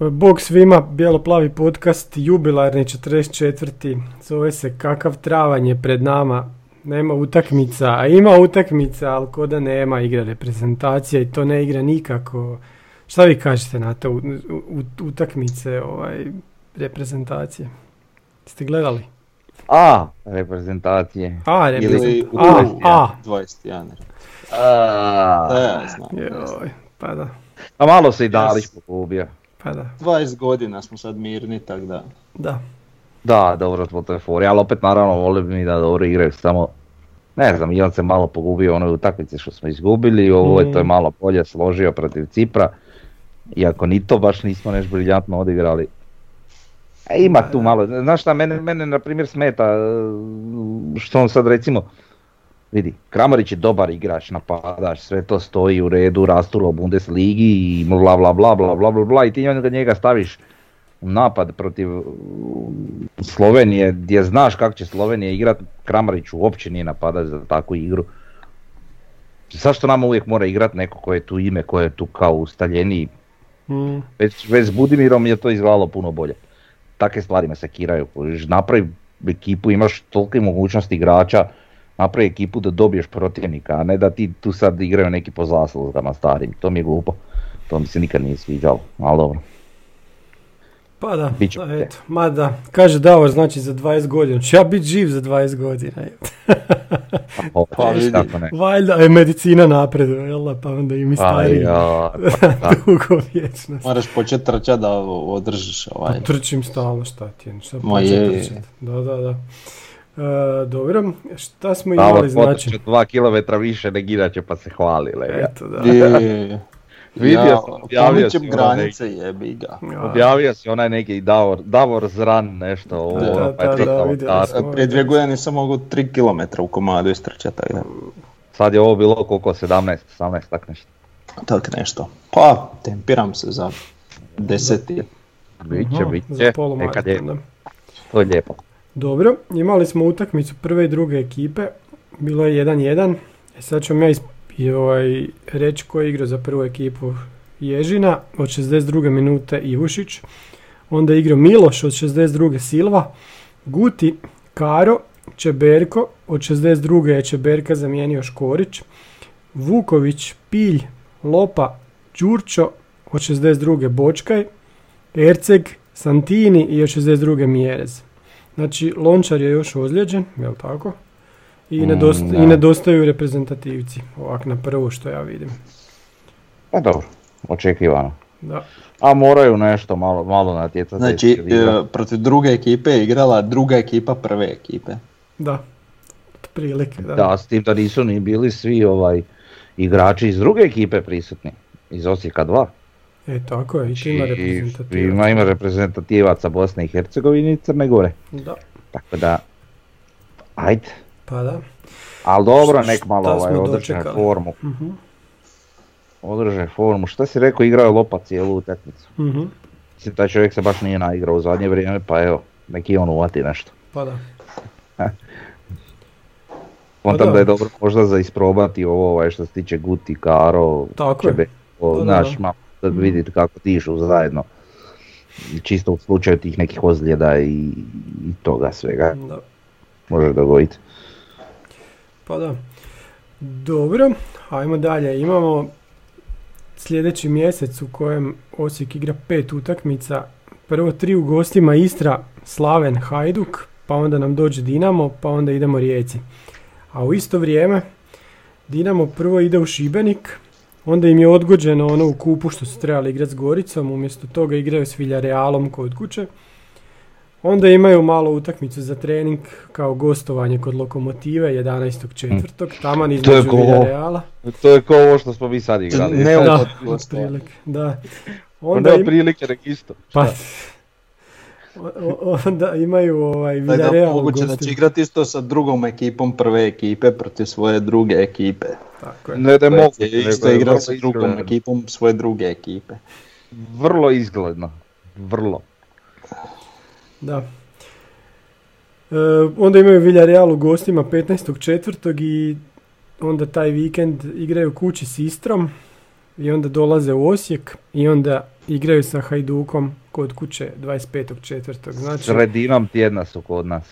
Bog svima, bijelo-plavi podcast, jubilarni 44. Zove se Kakav travanj je pred nama. Nema utakmica, a ima utakmica, ali ko da nema igra reprezentacija i to ne igra nikako. Šta vi kažete na to utakmice ovaj, reprezentacije? Ste gledali? A, reprezentacije. A, reprezentacije. A, a. 21. A, Da, ja znam. Joj, pa da, a malo se i Dalić pogubio. Pa da, 20 godina smo sad mirni, tak da. da. Da, dobro smo to je fori, ali opet naravno volio bi mi da dobro igraju, samo ne znam, i on se malo pogubio u onoj utakmici što smo izgubili, ovo je to je Mm. malo bolje složio protiv Cipra, iako ni to baš nismo nešto briljantno odigrali. E, ima tu malo, znaš šta, mene, mene na primjer smeta, e, što on sad recimo, vidi, Kramarić je dobar igrač, napadač, sve to stoji u redu, rasturo u Bundesligi i bla bla bla bla bla bla bla i ti onda njega staviš u napad protiv Slovenije gdje znaš kako će Slovenija igrat, Kramarić uopće nije napadač za takvu igru. Zašto nama uvijek mora igrat neko koje je tu ime, koje je tu kao ustaljeniji, Mm, već, već s Budimirom je to izgledalo puno bolje. Takve stvari me sekiraju. Napravi ekipu, imaš tolike mogućnosti igrača, napravi ekipu da dobiješ protivnika, a ne da ti tu sad igraju neki po zaslugama starim. To mi je glupo. To mi se nikad nije sviđalo, ali dobro. Pa da, da, eto, ma da, kaže Davor, znači za 20 godina, ću ja biti živ za 20 godina, Pa vidiš vidi. valjda, je medicina napreduje, jel da, pa onda i mi Pa stariji, ja, da. dugo vječnost. Moraš početi trčati da održiš ovaj. Trčim stalno, šta ti je, šta Ma počet je, je. trčat. Da, da, da. E, dobro, šta smo Davor imali, znači, potrče dva kilometra više nego inače pa se hvali. lega. eto, da. Je, Vidio ja, sam, objavio si granice jebi ga. Ja, Objavio si onaj neki Davor, Davor Zran nešto ovo, Da, pa da, da, vidio sam. Prije dvije godine nisam mogao 3 km u komadu istrčati, tak da. Sad je ovo bilo koliko, 17, 18, tak nešto. Tak nešto. Pa, tempiram se za deseti. Biće, biće, za polumaraton, je, da. to je lijepo. Dobro, imali smo utakmicu prve i druge ekipe, bilo je 1-1. E sad ću ja ovaj, reći ko je igrao za prvu ekipu Ježina, od 62. minute Ivušić, onda je igrao Miloš od 62. Silva, Guti, Karo, Čeberko, od 62. je Čeberka zamijenio Škorić, Vuković, Pilj, Lopa, Đurčo, od 62. Bočkaj, Erceg, Santini i od 62. Mjerez. Znači, Lončar je još ozlijeđen, jel tako? I, Mm, nedost- da. i nedostaju reprezentativci, ovak na prvu što ja vidim. Pa dobro, očekivano. Da. A moraju nešto malo, malo natjecati. Znači, e, protiv druge ekipe je igrala druga ekipa prve ekipe. Da, otprilike, da. Da, s tim da nisu ni bili svi ovaj igrači iz druge ekipe prisutni. Iz Osijeka 2. E, tako je, i ima I reprezentativac. ima, ima reprezentativaca Bosne i Hercegovine i Crne Gore. Da, Tako da, ajde. pa da. Ali dobro, nek malo ovaj, održe formu. Mhm, Održe formu. Šta si rekao, igrao je Lopa cijelu utakmicu. mhm, Mislim, taj čovjek se baš nije naigrao u zadnje vrijeme, pa evo, neki on uvati nešto. pa da. Kontam da. da je dobro možda za isprobati ovo ovaj, što se tiče Guti, Karo, Tako je. Čebe, Da, da, znaš, da. malo da vidite kako dišu zajedno. Čisto u slučaju tih nekih ozljeda i, i toga svega da. može dogoditi. Pa da. Dobro, ajmo dalje. Imamo sljedeći mjesec u kojem Osijek igra pet utakmica. Prvo tri u gostima Istra, Slaven, Hajduk, pa onda nam dođe Dinamo, pa onda idemo Rijeci. A u isto vrijeme Dinamo prvo ide u Šibenik, onda im je odgođeno ono u kupu što su trebali igrati s Goricom, umjesto toga igraju s Viljarealom kod kuće. Onda imaju malo utakmicu za trening kao gostovanje kod Lokomotive 11.4. Taman To je između Villareala. To je kao ovo što smo mi sad igrali. Ne, Da, otprilike, da. Onda im- prilike nek isto. pa, o- onda imaju ovaj Da je da moguće da će igrati isto sa drugom ekipom prve ekipe protiv svoje druge ekipe. Tako je. Ne da je Koje moguće, isto vrlo sa drugom izgledno. ekipom svoje druge ekipe. Vrlo izgledno. Vrlo. Da. E, onda imaju Villarreal u gostima 15.4. i onda taj vikend igraju kući s Istrom i onda dolaze u Osijek i onda igraju sa Hajdukom kod kuće 25.4. Znači, Sredinom tjedna su kod nas.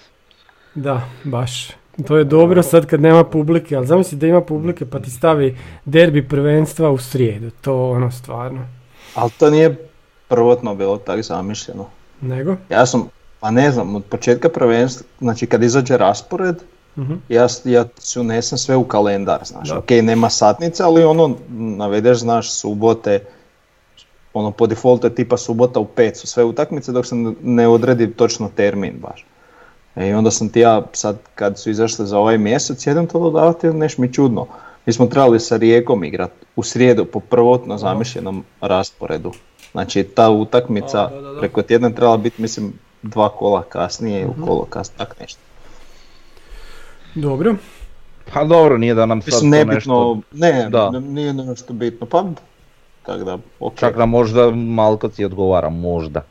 da, baš. To je dobro sad kad nema publike, ali zamisli da ima publike pa ti stavi derbi prvenstva u srijedu. To ono stvarno. Ali to nije prvotno bilo tako zamišljeno. Nego? Ja sam, pa ne znam, od početka prvenstva, znači kad izađe raspored, Mhm. ja, ja si unesem sve u kalendar, znaš, Da. ok, nema satnice, ali ono, navedeš, znaš, subote, ono, po defaultu je tipa subota u pet su sve utakmice dok se ne- ne odredi točno termin baš. E, I onda sam ti ja, sad kad su izašle za ovaj mjesec, jedem to dodavati, neš mi čudno. Mi smo trebali sa Rijekom igrat u srijedu po prvotno zamišljenom rasporedu. Znači ta utakmica A, da, da, da. preko tjedna trebala biti, mislim, dva kola kasnije ili kolo kasnije, tak nešto. Dobro. Pa dobro, nije da nam sad Mislim, to nebitno, nešto... ne, Da. ne, nije nešto bitno, pa tako da, ok. Čak nam možda Malkaci odgovara, možda.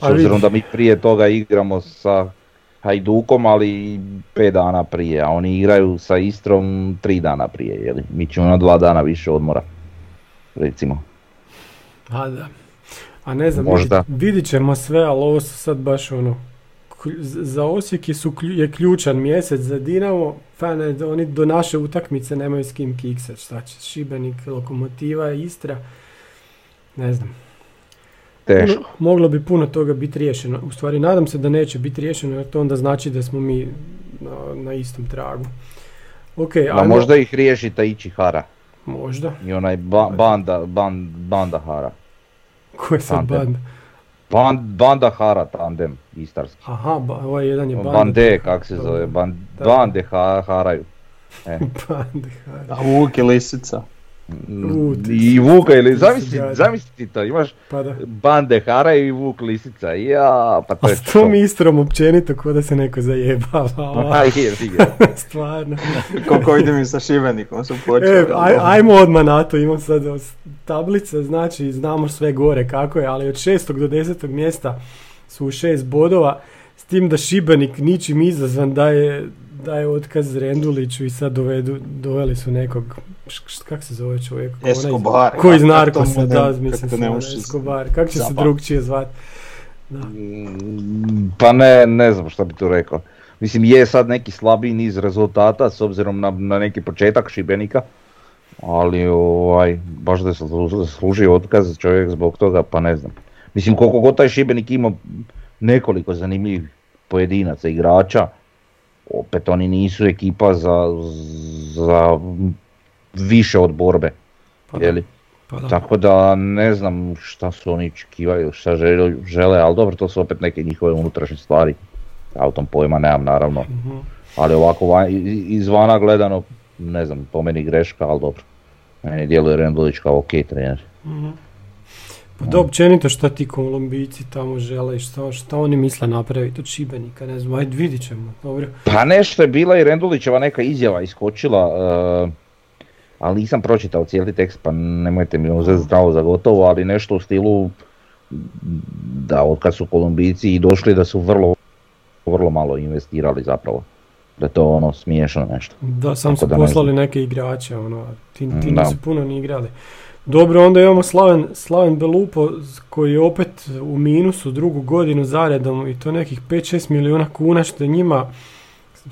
S obzirom da mi prije toga igramo sa Hajdukom, ali pet dana prije, a oni igraju sa Istrom tri dana prije, jeli? Mi ćemo na dva dana više odmora, recimo. A da. A ne znam, Možda. vidit, ćemo sve, ali ovo su sad baš ono, za Osijek je, su, klju- je ključan mjesec, za Dinamo, pa ne, oni do naše utakmice nemaju s kim kiksat, šta će, Šibenik, Lokomotiva, Istra, ne znam. Teško. Puno- moglo bi puno toga biti riješeno, u stvari nadam se da neće biti riješeno, jer to onda znači da smo mi na, na istom tragu. Ok, Ma ajmo- možda ih riješi Taichi Hara Možda. i onaj ba- banda, ban- banda Hara. Ko je sad Tandem. band? Ban- banda Hara tandem istarski. Aha, ba, ovaj jedan je banda. Bande, kak se zove, ban- Da. bande ha- haraju. Bande, hajde. A Vuk Lisica. U, I Vuka ili, zamisli, zamisli ti to, imaš Pa da. bande haraju i Vuk lisica, ja, pa to A je s tom istrom općenito ko da se neko zajebava. A jebi ga. Stvarno. Koliko vidim i sa Šibenikom su počeli. E, aj, ajmo odmah na to, imam sad tablice, znači znamo sve gore kako je, ali od 6. do 10. mjesta su u 6 bodova, s tim da Šibenik ničim izazvan daje, daje otkaz Renduliću i sad dovedu, doveli su nekog, š- š- kak se zove čovjek? Ko onaj iz- Kako to Narkosa, da, kako mislim to se, Escobar, kako će se drugčije zvati? Da. Mm, Pa ne, ne znam šta bi tu rekao. Mislim, je sad neki slabiji niz rezultata s obzirom na, na neki početak Šibenika, ali ovaj, baš da se zasluži otkaz čovjek zbog toga, pa ne znam. Mislim, koliko god taj Šibenik ima nekoliko zanimljivih pojedinaca, igrača, opet oni nisu ekipa za, za više od borbe, Pa da, pa da. Tako da ne znam šta su oni očekivaju, šta žele, žele, ali dobro, to su opet neke njihove unutrašnje stvari. Ja o tom pojma nemam naravno, Mhm. ali ovako van- izvana gledano, ne znam, po meni greška, ali dobro. Meni djeluje Rendulić kao ok trener. Mhm. Pa da općenito šta ti Kolumbijci tamo žele i šta, šta oni misle napraviti od Šibenika, ne znam, ajde vidit ćemo, dobro. Pa nešto je bila i Rendulićeva neka izjava iskočila, eh, ali nisam pročitao cijeli tekst, pa nemojte mi uzeti zdravo za gotovo, ali nešto u stilu da od kad su Kolumbijci i došli da su vrlo, vrlo malo investirali zapravo. Da to ono smiješno nešto. Da, sam Tako su da ne poslali neke igrače, ono, ti, ti nisu puno ni igrali. Dobro, onda imamo Slaven, Slaven Belupo koji je opet u minusu drugu godinu zaredom i to nekih 5-6 milijuna kuna što je njima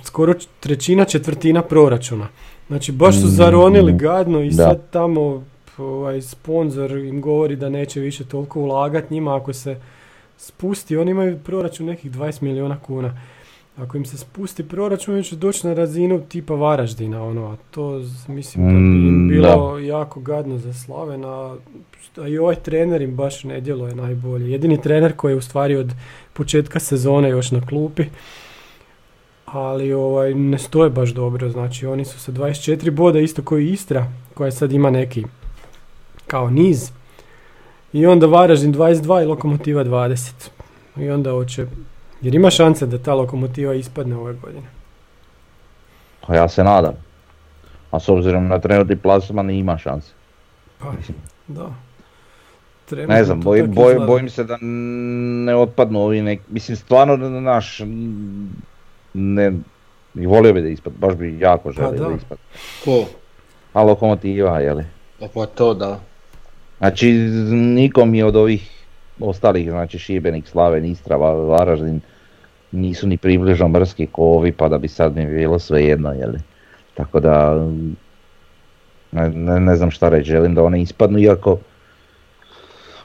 skoro trećina četvrtina proračuna. Znači baš su Mm, zaronili mm, gadno i da. sad tamo ovaj, sponzor im govori da neće više toliko ulagati njima ako se spusti. Oni imaju proračun nekih 20 milijuna kuna. Ako im se spusti proračun, oni će doći na razinu tipa Varaždina, ono, a to mislim da bi Mm, im bilo jako gadno za Slavena, a i ovaj trener im baš ne djeluje najbolje. Jedini trener koji je u stvari od početka sezone još na klupi, ali ovaj, ne stoje baš dobro, znači oni su sa 24 boda isto koji Istra, koja sad ima neki kao niz, i onda Varaždin 22 i Lokomotiva 20. I onda hoće, jer ima šanse da ta Lokomotiva ispadne ove godine. Pa ja se nadam. A s obzirom na trenutni plasman ima šanse. Pa, da. Trenutno Ne znam, boj, boj- bojim se da ne otpadnu ovi neki, mislim stvarno naš, ne, i volio bi da ispad, baš bi jako želio da, da. ispad. Ko? A lokomotiva, jeli? Pa, pa to da. Znači, nikom je od ovih ostalih, znači Šibenik, Slaven, Istra, Va- Varaždin, nisu ni približno mrski ko ovi, pa da bi sad mi bilo sve jedno, jeli? Tako da, ne, ne, ne znam šta reći, želim da one ispadnu, iako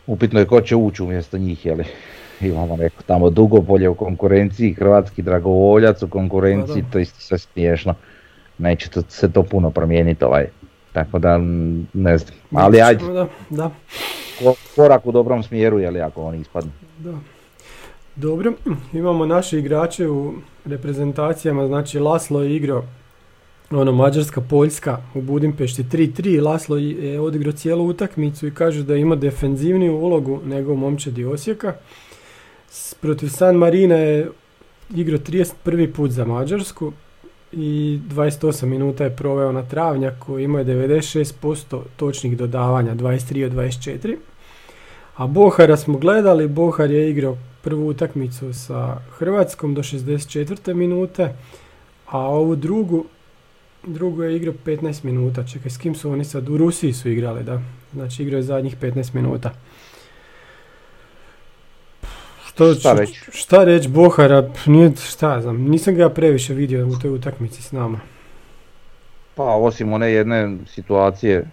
upitno je ko će ući umjesto njih, jeli? Imamo neko tamo Dugopolje u konkurenciji, Hrvatski Dragovoljac u konkurenciji, to isto sve smiješno. Neće to, se to puno promijeniti ovaj. Tako da, ne znam. Ali ajde, Da, da, korak u dobrom smjeru, jeli, ako oni ispadnu. da. Dobro, imamo naše igrače u reprezentacijama, znači Laslo je igrao ono Mađarska, Poljska u Budimpešti 3-3, Laslo je odigrao cijelu utakmicu i kaže da ima defenzivniju ulogu nego momčadi Osijeka. Protiv San Marina je igrao 31. put za Mađarsku i 28 minuta je proveo na travnjaku, imao je 96% točnih dodavanja, 23 od 24. A Bohara smo gledali, Bohar je igrao prvu utakmicu sa Hrvatskom do 64. minute, a ovu drugu, drugu je igrao 15 minuta. Čekaj, s kim su oni sad? U Rusiji su igrali, da. Znači igrao je zadnjih 15 minuta. Što, Šta reći? Šta reći Bohara? Nije, šta znam, nisam ga previše vidio u toj utakmici s nama. Pa osim one jedne situacije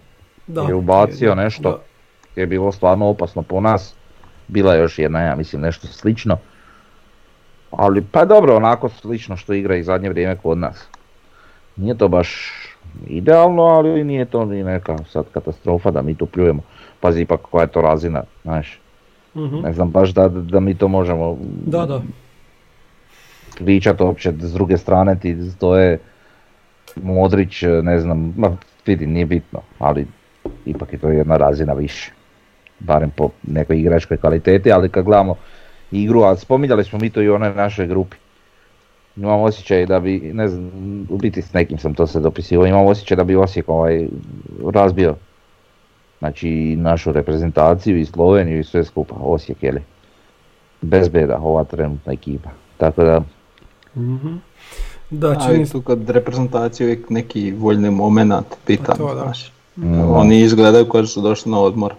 Da. je ubacio Da, nešto da. Je bilo stvarno opasno po nas. Bila je još jedna, ja mislim, nešto slično. Ali pa dobro, onako slično što igra i zadnje vrijeme kod nas. Nije to baš idealno, ali nije to ni neka sad katastrofa da mi tu pljujemo. Pazi ipak koja je to razina, znaš. Mhm. Ne znam baš da, da mi to možemo Da, da. pričati uopće s druge strane ti stoje Modrić, ne znam, ma vidi nije bitno, ali ipak je to jedna razina više. Barem po nekoj igračkoj kvaliteti, ali kad gledamo igru, a spominjali smo mi to i u onoj našoj grupi. Imam osjećaj da bi, ne znam, u biti s nekim sam to se dopisivao, imam osjećaj da bi Osijek ovaj razbio znači našu reprezentaciju i Sloveniju i sve skupa, Osijek je li. Bez beda ova trenutna ekipa. Tako da, Mhm. Da, čini se. tu kod reprezentacije uvijek neki voljni moment bitan, Pa to da. znaš. mm, Oni izgledaju kao da su došli na odmor.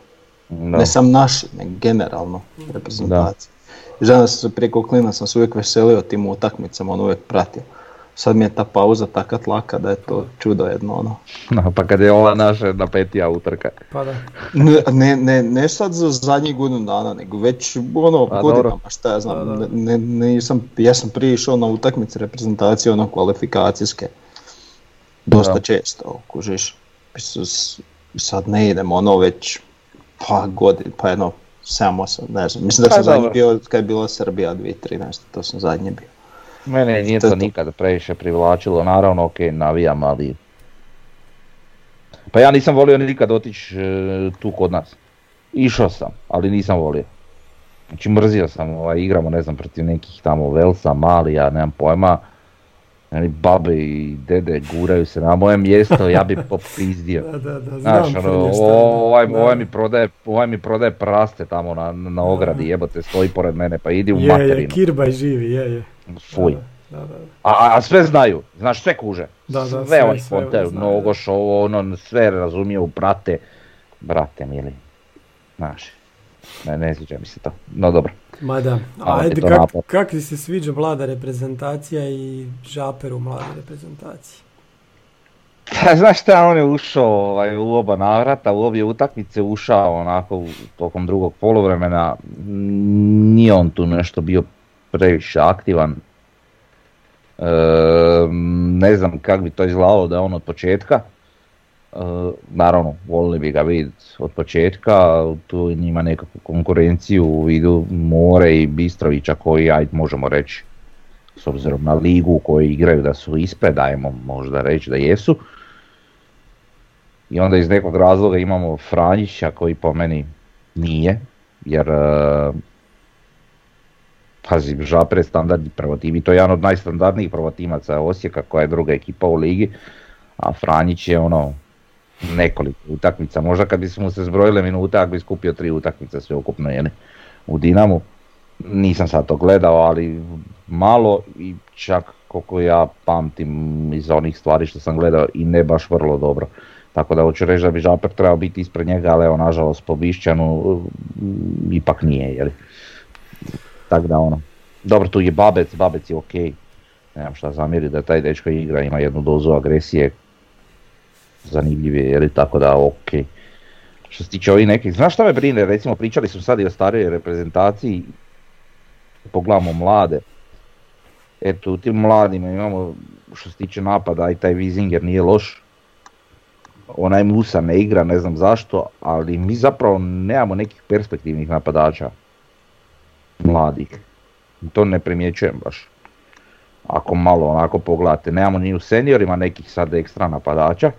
Da. Ne sam naši, nego generalno reprezentacije. I Žena sam se preko klina sam se uvijek veselio tim utakmicama, on uvijek pratio. Sad mi je ta pauza taka tlaka da je to čudo jedno ono. No, pa kad je ova naša napetija utrka. Pa da. Ne, ne, ne, sad za zadnjih godinu dana, nego već ono Pa godinama, dobro. šta ja znam, Da, da. Ne, ne, nisam, ja sam prije išao na utakmice reprezentacije, ono kvalifikacijske, dosta Da. često, kužiš, sad ne idem ono već pa godin, pa jedno 7-8, ne znam, mislim da Pa sam zadnji bio kad je bila Srbija 2013, to sam zadnji bio. Mene nije To je to to. nikada previše privlačilo, naravno ok, navijam, ali... Pa ja nisam volio nikad otići e, tu kod nas. Išao sam, ali nisam volio. Znači mrzio sam, ovaj, igramo ne znam protiv nekih tamo Velsa, Malija, nemam pojma. Oni babe i dede guraju se na moje mjesto, ja bi popizdio. Da, da, da, znam Znaš, ono, je. ovaj, ovaj, mi prodaje, ovaj mi prodaje praste tamo na, na ogradi, jebote, stoji pored mene, pa idi u Je, je, materinu. Kirbaj živi, je, je. Fuj. Da, da. A, a- sve znaju, znaš, sve kuže. Da, da, sve, sve- oni kontaju, Nogoš, ovo, ono, sve razumiju, brate, brate mili, znaš, ne, ne sviđa mi se to, no dobro. Ma da, ajde, kak, kak ti se sviđa mlada reprezentacija i žaper u mladoj reprezentaciji? Pa, znaš šta, on je ušao ovaj, u oba navrata, u obje utakmice ušao onako u, tokom drugog poluvremena, nije on tu nešto bio previše aktivan. ne znam kako bi to izgledalo da je on od početka. E, naravno, volili bi ga vidjeti od početka, tu ima nekakvu konkurenciju u vidu More i Bistrovića koji, ajde možemo reći, s obzirom na ligu u kojoj igraju da su ispred, dajemo možda reći da jesu. I onda iz nekog razloga imamo Franjića koji po meni nije, jer e, pazi, Žapre standardni prvotim i to je jedan od najstandardnijih prvotimaca Osijeka koja je druga ekipa u ligi, a Franjić je ono nekoliko utakmica, možda kad bismo se zbrojile minute ako bi skupio tri utakmice sve ukupno jeli, u Dinamu. Nisam sad to gledao, ali malo i čak koliko ja pamtim iz onih stvari što sam gledao i ne baš vrlo dobro. Tako da hoću reći da bi Žaper trebao biti ispred njega, ali evo nažalost po Bišćanu ipak nije. Jeli. Tako da ono, dobro tu je Babec, Babec je ok, nemam šta zamjeriti da taj dečko igra, ima jednu dozu agresije, zanimljiv je, jeli, tako da ok. Što se tiče ovih nekih, znaš šta me brine, recimo pričali smo sad i o starijoj reprezentaciji, pogledamo mlade, eto u tim mladima imamo što se tiče napada i taj Wiesinger nije loš, onaj Musa ne igra, ne znam zašto, ali mi zapravo nemamo nekih perspektivnih napadača mladih. To ne primjećujem baš. Ako malo onako pogledate, nemamo ni u seniorima nekih sad ekstra napadača,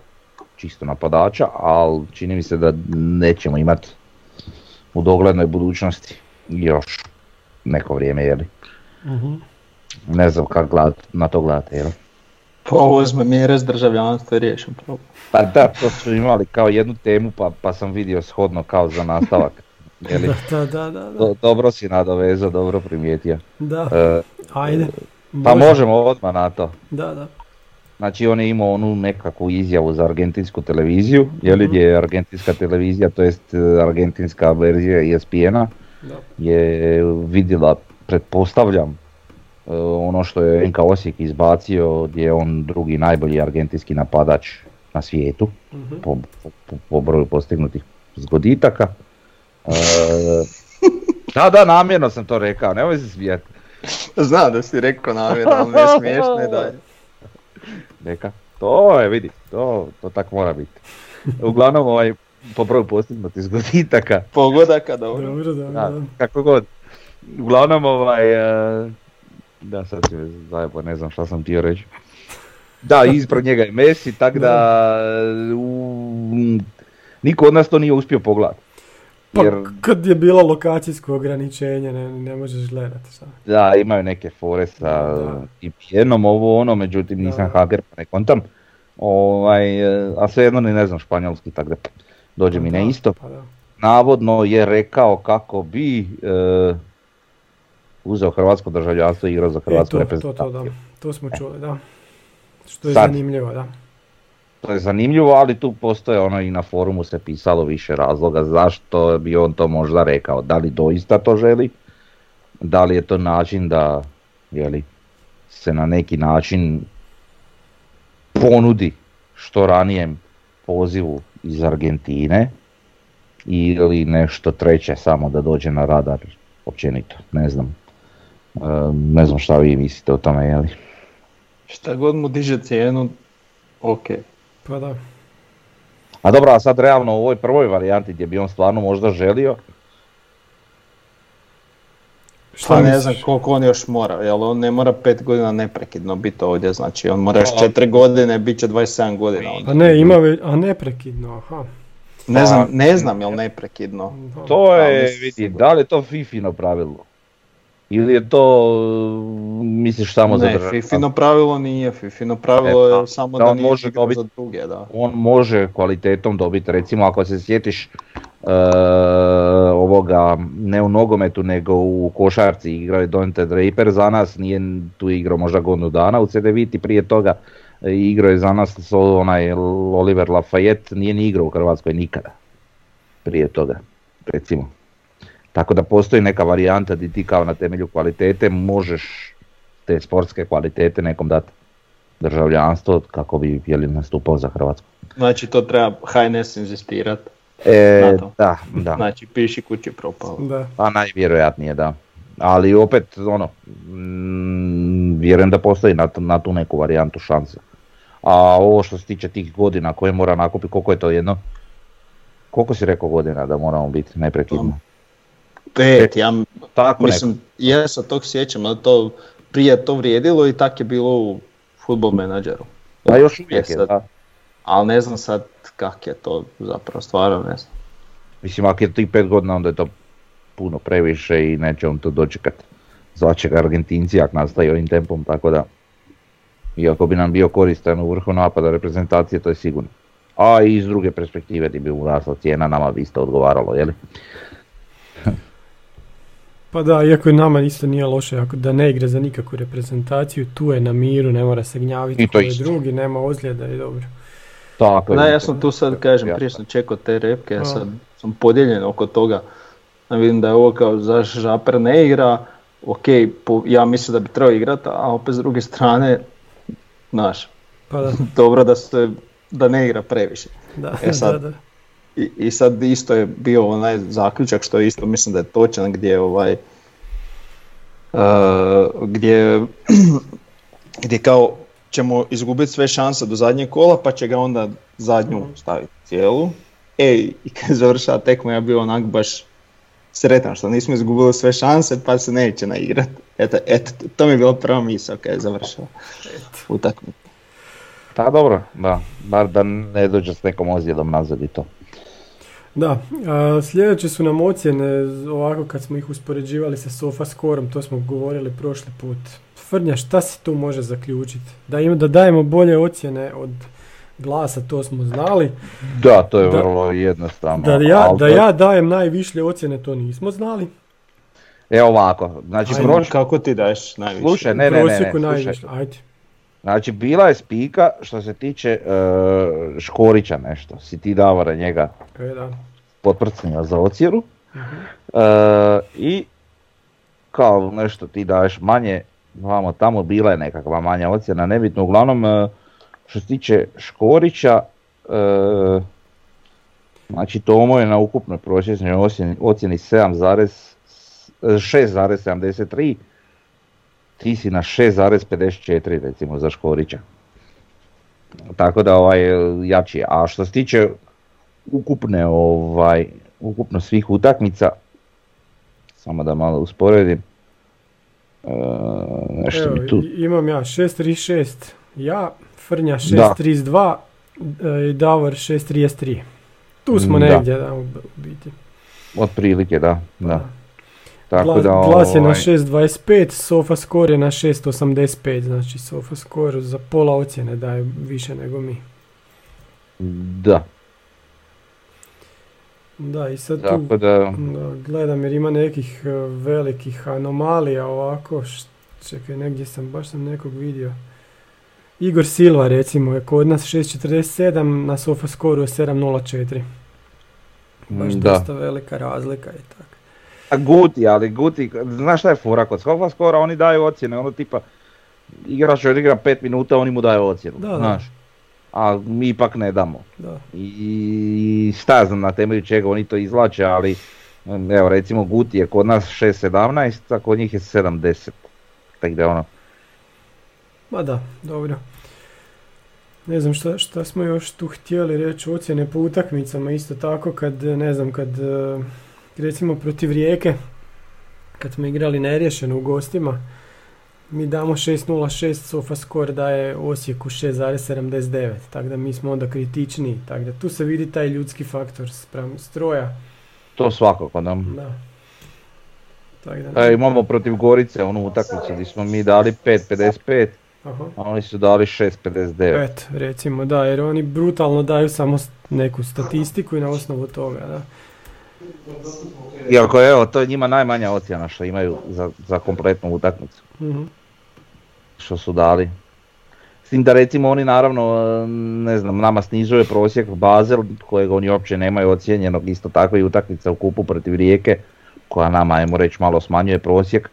čisto napadača, ali čini mi se da nećemo imati u doglednoj budućnosti još neko vrijeme, jeli? uh Ne znam kako na to gledate, jel? Pa uzme mjere s državljanstva i riješim problem. Pa da, to su imali kao jednu temu pa, pa sam vidio shodno kao za nastavak. Jeli? Da, da, da, Do, dobro si nadovezao, dobro primijetio. Da, uh, ajde. Pa možemo odmah na to. Da, da. Znači on je imao onu nekakvu izjavu za argentinsku televiziju, je li mhm. je argentinska televizija, to jest e, argentinska verzija ESPN-a, je vidjela, pretpostavljam, e, ono što je NK Osijek izbacio, gdje je on drugi najbolji argentinski napadač na svijetu, mhm. po, po, broju postignutih zgoditaka. E, da, da, namjerno sam to rekao, nemoj se smijeti. Znam da si rekao namjerno, ali ne smiješno je dalje. Neka. To je, vidi, to, to tako mora biti. Uglavnom ovaj, po broju postignutih zgoditaka. Pogodaka, dobro. Dobro, da, da. Kako god. Uglavnom ovaj, uh, da sad ću zajebo, ne znam šta sam htio reći. Da, ispred njega je Messi, tako da u, niko od nas to nije uspio pogledati. Pa jer... kad je bilo lokacijsko ograničenje, ne, ne možeš gledati šta. Da, imaju neke fore sa jednom ovo ono, međutim nisam haker pa ne kontam. Ovaj, a svejedno ni ne znam španjolski, tako da dođe mi ne isto. Pa Navodno je rekao kako bi e, uzeo hrvatsko državljanstvo i igrao za e, hrvatsku e, to, To, to, da. to smo čuli, da. Što je zanimljivo, da to je zanimljivo, ali tu postoje ono i na forumu se pisalo više razloga zašto bi on to možda rekao. Da li doista to želi, da li je to način da jeli, se na neki način ponudi što ranijem pozivu iz Argentine ili nešto treće samo da dođe na radar općenito, ne znam. Ne znam šta vi mislite o tome, jeli? Šta god mu diže cijenu, ok. Pa da. A dobro, a sad realno u ovoj prvoj varijanti gdje bi on stvarno možda želio, Šta pa ne znam koliko on još mora, jel on ne mora pet godina neprekidno biti ovdje, znači on mora još četiri godine, bit će 27 godina. A ne, ima a neprekidno, aha. Ne znam, ne znam jel neprekidno. To je, vidi, da li je to Fifino pravilo? Ili je to, misliš samo za Ne, Fifino pravilo nije, Fifino pravilo je pa, samo da, nije može dobiti, za druge, da. On može kvalitetom dobiti, recimo ako se sjetiš uh, ovoga, ne u nogometu nego u košarci igrao je Dante Draper za nas, nije tu igrao možda godinu dana u CDViti prije toga, igrao je za nas onaj Oliver Lafayette, nije ni igrao u Hrvatskoj nikada prije toga, recimo. Tako da postoji neka varijanta di ti kao na temelju kvalitete možeš te sportske kvalitete nekom dati državljanstvo kako bi jeli, nastupao za Hrvatsku. Znači to treba HNS inzistirati. E, da, da. Znači piši kući propao. Da. Pa najvjerojatnije da. Ali opet ono, mm, vjerujem da postoji na, na tu neku varijantu šanse. A ovo što se tiče tih godina koje mora nakupiti, koliko je to jedno? Koliko si rekao godina da moramo biti neprekidno? Pet, ja Tako mislim, ja se tog sjećam, ali to prije to vrijedilo i tak je bilo u Football Manageru. A još uvijek E je, sad- da. Ali ne znam sad kak je to zapravo, stvarno ne znam. Mislim, ako je tih pet godina, onda je to puno previše i neće on to dočekat. Zvaće ga Argentinci ako nastaje ovim tempom, tako da... Iako bi nam bio koristan u vrhu napada reprezentacije, to je sigurno. A i iz druge perspektive ti bi mu rasla cijena, nama bi isto odgovaralo, jeli? Pa da, iako je nama isto nije loše, ako da ne igra za nikakvu reprezentaciju, tu je na miru, ne mora se gnjaviti I to ko je drugi, nema ozljeda i dobro. Tako Da, je. ja sam tu sad, kažem, prije sam čekao te repke, ja sad sam podijeljen oko toga. Ja vidim da je ovo kao za Žaper ne igra, ok, po- ja mislim da bi trebao igrati, a opet s druge strane, znaš, Pa da, dobro da se da ne igra previše. da, E sad, da, da. I, I sad isto je bio onaj zaključak što isto mislim da je točan gdje ovaj uh, gdje, gdje kao ćemo izgubiti sve šanse do zadnjeg kola pa će ga onda zadnju staviti cijelu. Ej, i kad završava tekma ja bio onak baš sretan što nismo izgubili sve šanse pa se neće naigrati. Eto, eto, to mi je bila prva misao kad je završao utakmicu. Ta dobro, da. Bar da ne dođe s nekom ozljedom nazad i to. Da, a, sljedeće su nam ocjene, ovako kad smo ih uspoređivali sa sofa skorom, to smo govorili prošli put. Frnja, šta se tu može zaključiti? Da, im, da dajemo bolje ocjene od glasa, to smo znali. Da, to je Da- vrlo jednostavno. Da ja, da ja dajem najvišlje ocjene, to nismo znali. Evo ovako, znači Ajde. prošli Kako ti daješ najviše? Slušaj, ne, ne, ne, ne, Prosjeku slušaj. ajde. Znači bila je spika što se tiče e, Škorića nešto, si ti Davora njega E, da. za ocjeru Mhm. E, i kao nešto ti daješ manje, vamo tamo bila je nekakva manja ocjena, nebitno, uglavnom e, što se tiče Škorića, znači Tomo je na ukupnoj prosječnoj ocjeni, ocjeni 7,, 6,73, ti si na 6,54 recimo za Škorića. Tako da ovaj jači. A što se tiče ukupne ovaj ukupno svih utakmica samo da malo usporedim. E, nešto Evo, mi tu. imam ja 636 ja, Frnja Da. 632 e, i Davor 633. Tu smo Da. negdje, da, u u biti. Otprilike, da. da. Tako da glas je na ovaj, 6.25, Sofa Score je na 6.85, znači Sofa Score za pola ocjene daje više nego mi. Da, Da, i sad tu da da, gledam jer ima nekih e, velikih anomalija ovako, čekaj, negdje sam, baš sam nekog vidio. Igor Silva recimo je kod nas 6.47, na Sofa Score je 7.04. Baš da. dosta velika razlika i tako. A Guti, ali Guti, znaš šta je fora kod Skofa skora, oni daju ocjene, ono tipa, igrač odigra 5 minuta, oni mu daju ocjenu, Da, da. znaš. A mi ipak ne damo. Da. I šta znam na temelju čega oni to izvlače, ali evo recimo Guti je kod nas 6.17, a kod njih je 7.10. Tako da ono, Ma da, dobro. Ne znam šta, šta smo još tu htjeli reći, ocjene po utakmicama isto tako kad, ne znam, kad e, recimo protiv Rijeke, kad smo igrali neriješeno u gostima, mi damo 6.06, Sofa Score daje Osijeku 6.79, tako da mi smo onda kritičniji, tako da tu se vidi taj ljudski faktor spram stroja, to svakako nam. da. Tako da, E, imamo protiv Gorice onu utakmicu gdje smo mi dali 5.55, aha. a oni su dali 6.59. Eto, recimo da, jer oni brutalno daju samo neku statistiku i na osnovu toga, da. Iako evo, to je njima najmanja ocjena što imaju za, za kompletnu utakmicu. Mhm. što su dali. S tim da recimo oni naravno, ne znam, nama snižuje prosjek Bazel kojeg oni uopće nemaju ocijenjenog, isto tako i utakmica u kupu protiv Rijeke koja nama, ajmo reći, malo smanjuje prosjek.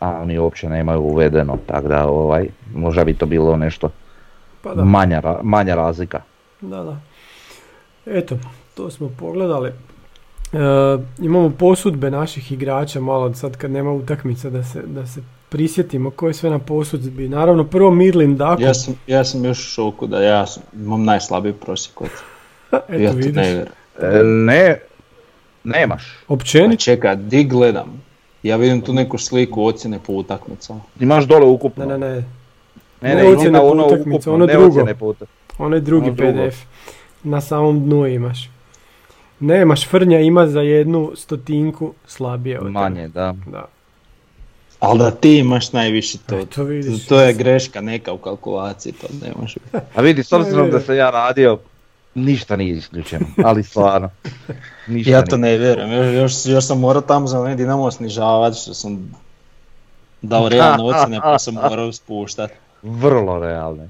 A oni uopće nemaju uvedeno, tako da ovaj, možda bi to bilo nešto Pa da, manja, manja razlika. da, da. Eto, to smo pogledali. E, imamo posudbe naših igrača malo sad kad nema utakmica da se, da se prisjetimo ko je sve na posudbi. Naravno, prvo Mirlin Dako. Ja sam, ja sam još u šoku da ja sam, imam najslabiji prosjek od Eto, ja vidiš. ne. E, ne, nemaš. Općenito? čekaj, di gledam? Ja vidim tu neku sliku ocjene po utakmicama. Imaš dole ukupno. Ne, ne, ne. Ne, Ne ne, ocjene ima po ono ukupno, ono ne drugo. utak- Onaj drugi Ono drugo. PDF. Na samom dnu imaš. Nemaš, Frnja ima za jednu stotinku slabije od tebe. Manje, da. Da. Ali da ti imaš najviše to. E, to vidiš. To je greška neka u kalkulaciji, to ne može. A vidi, s obzirom Ne, da ne. sam ja radio, ništa nije isključeno, ali stvarno. Ništa Ja to nije. ne vjerujem, još, još, još sam morao tamo za onaj Dinamo snižavati što sam dao realne ocjene pa sam morao spuštati. Vrlo realne.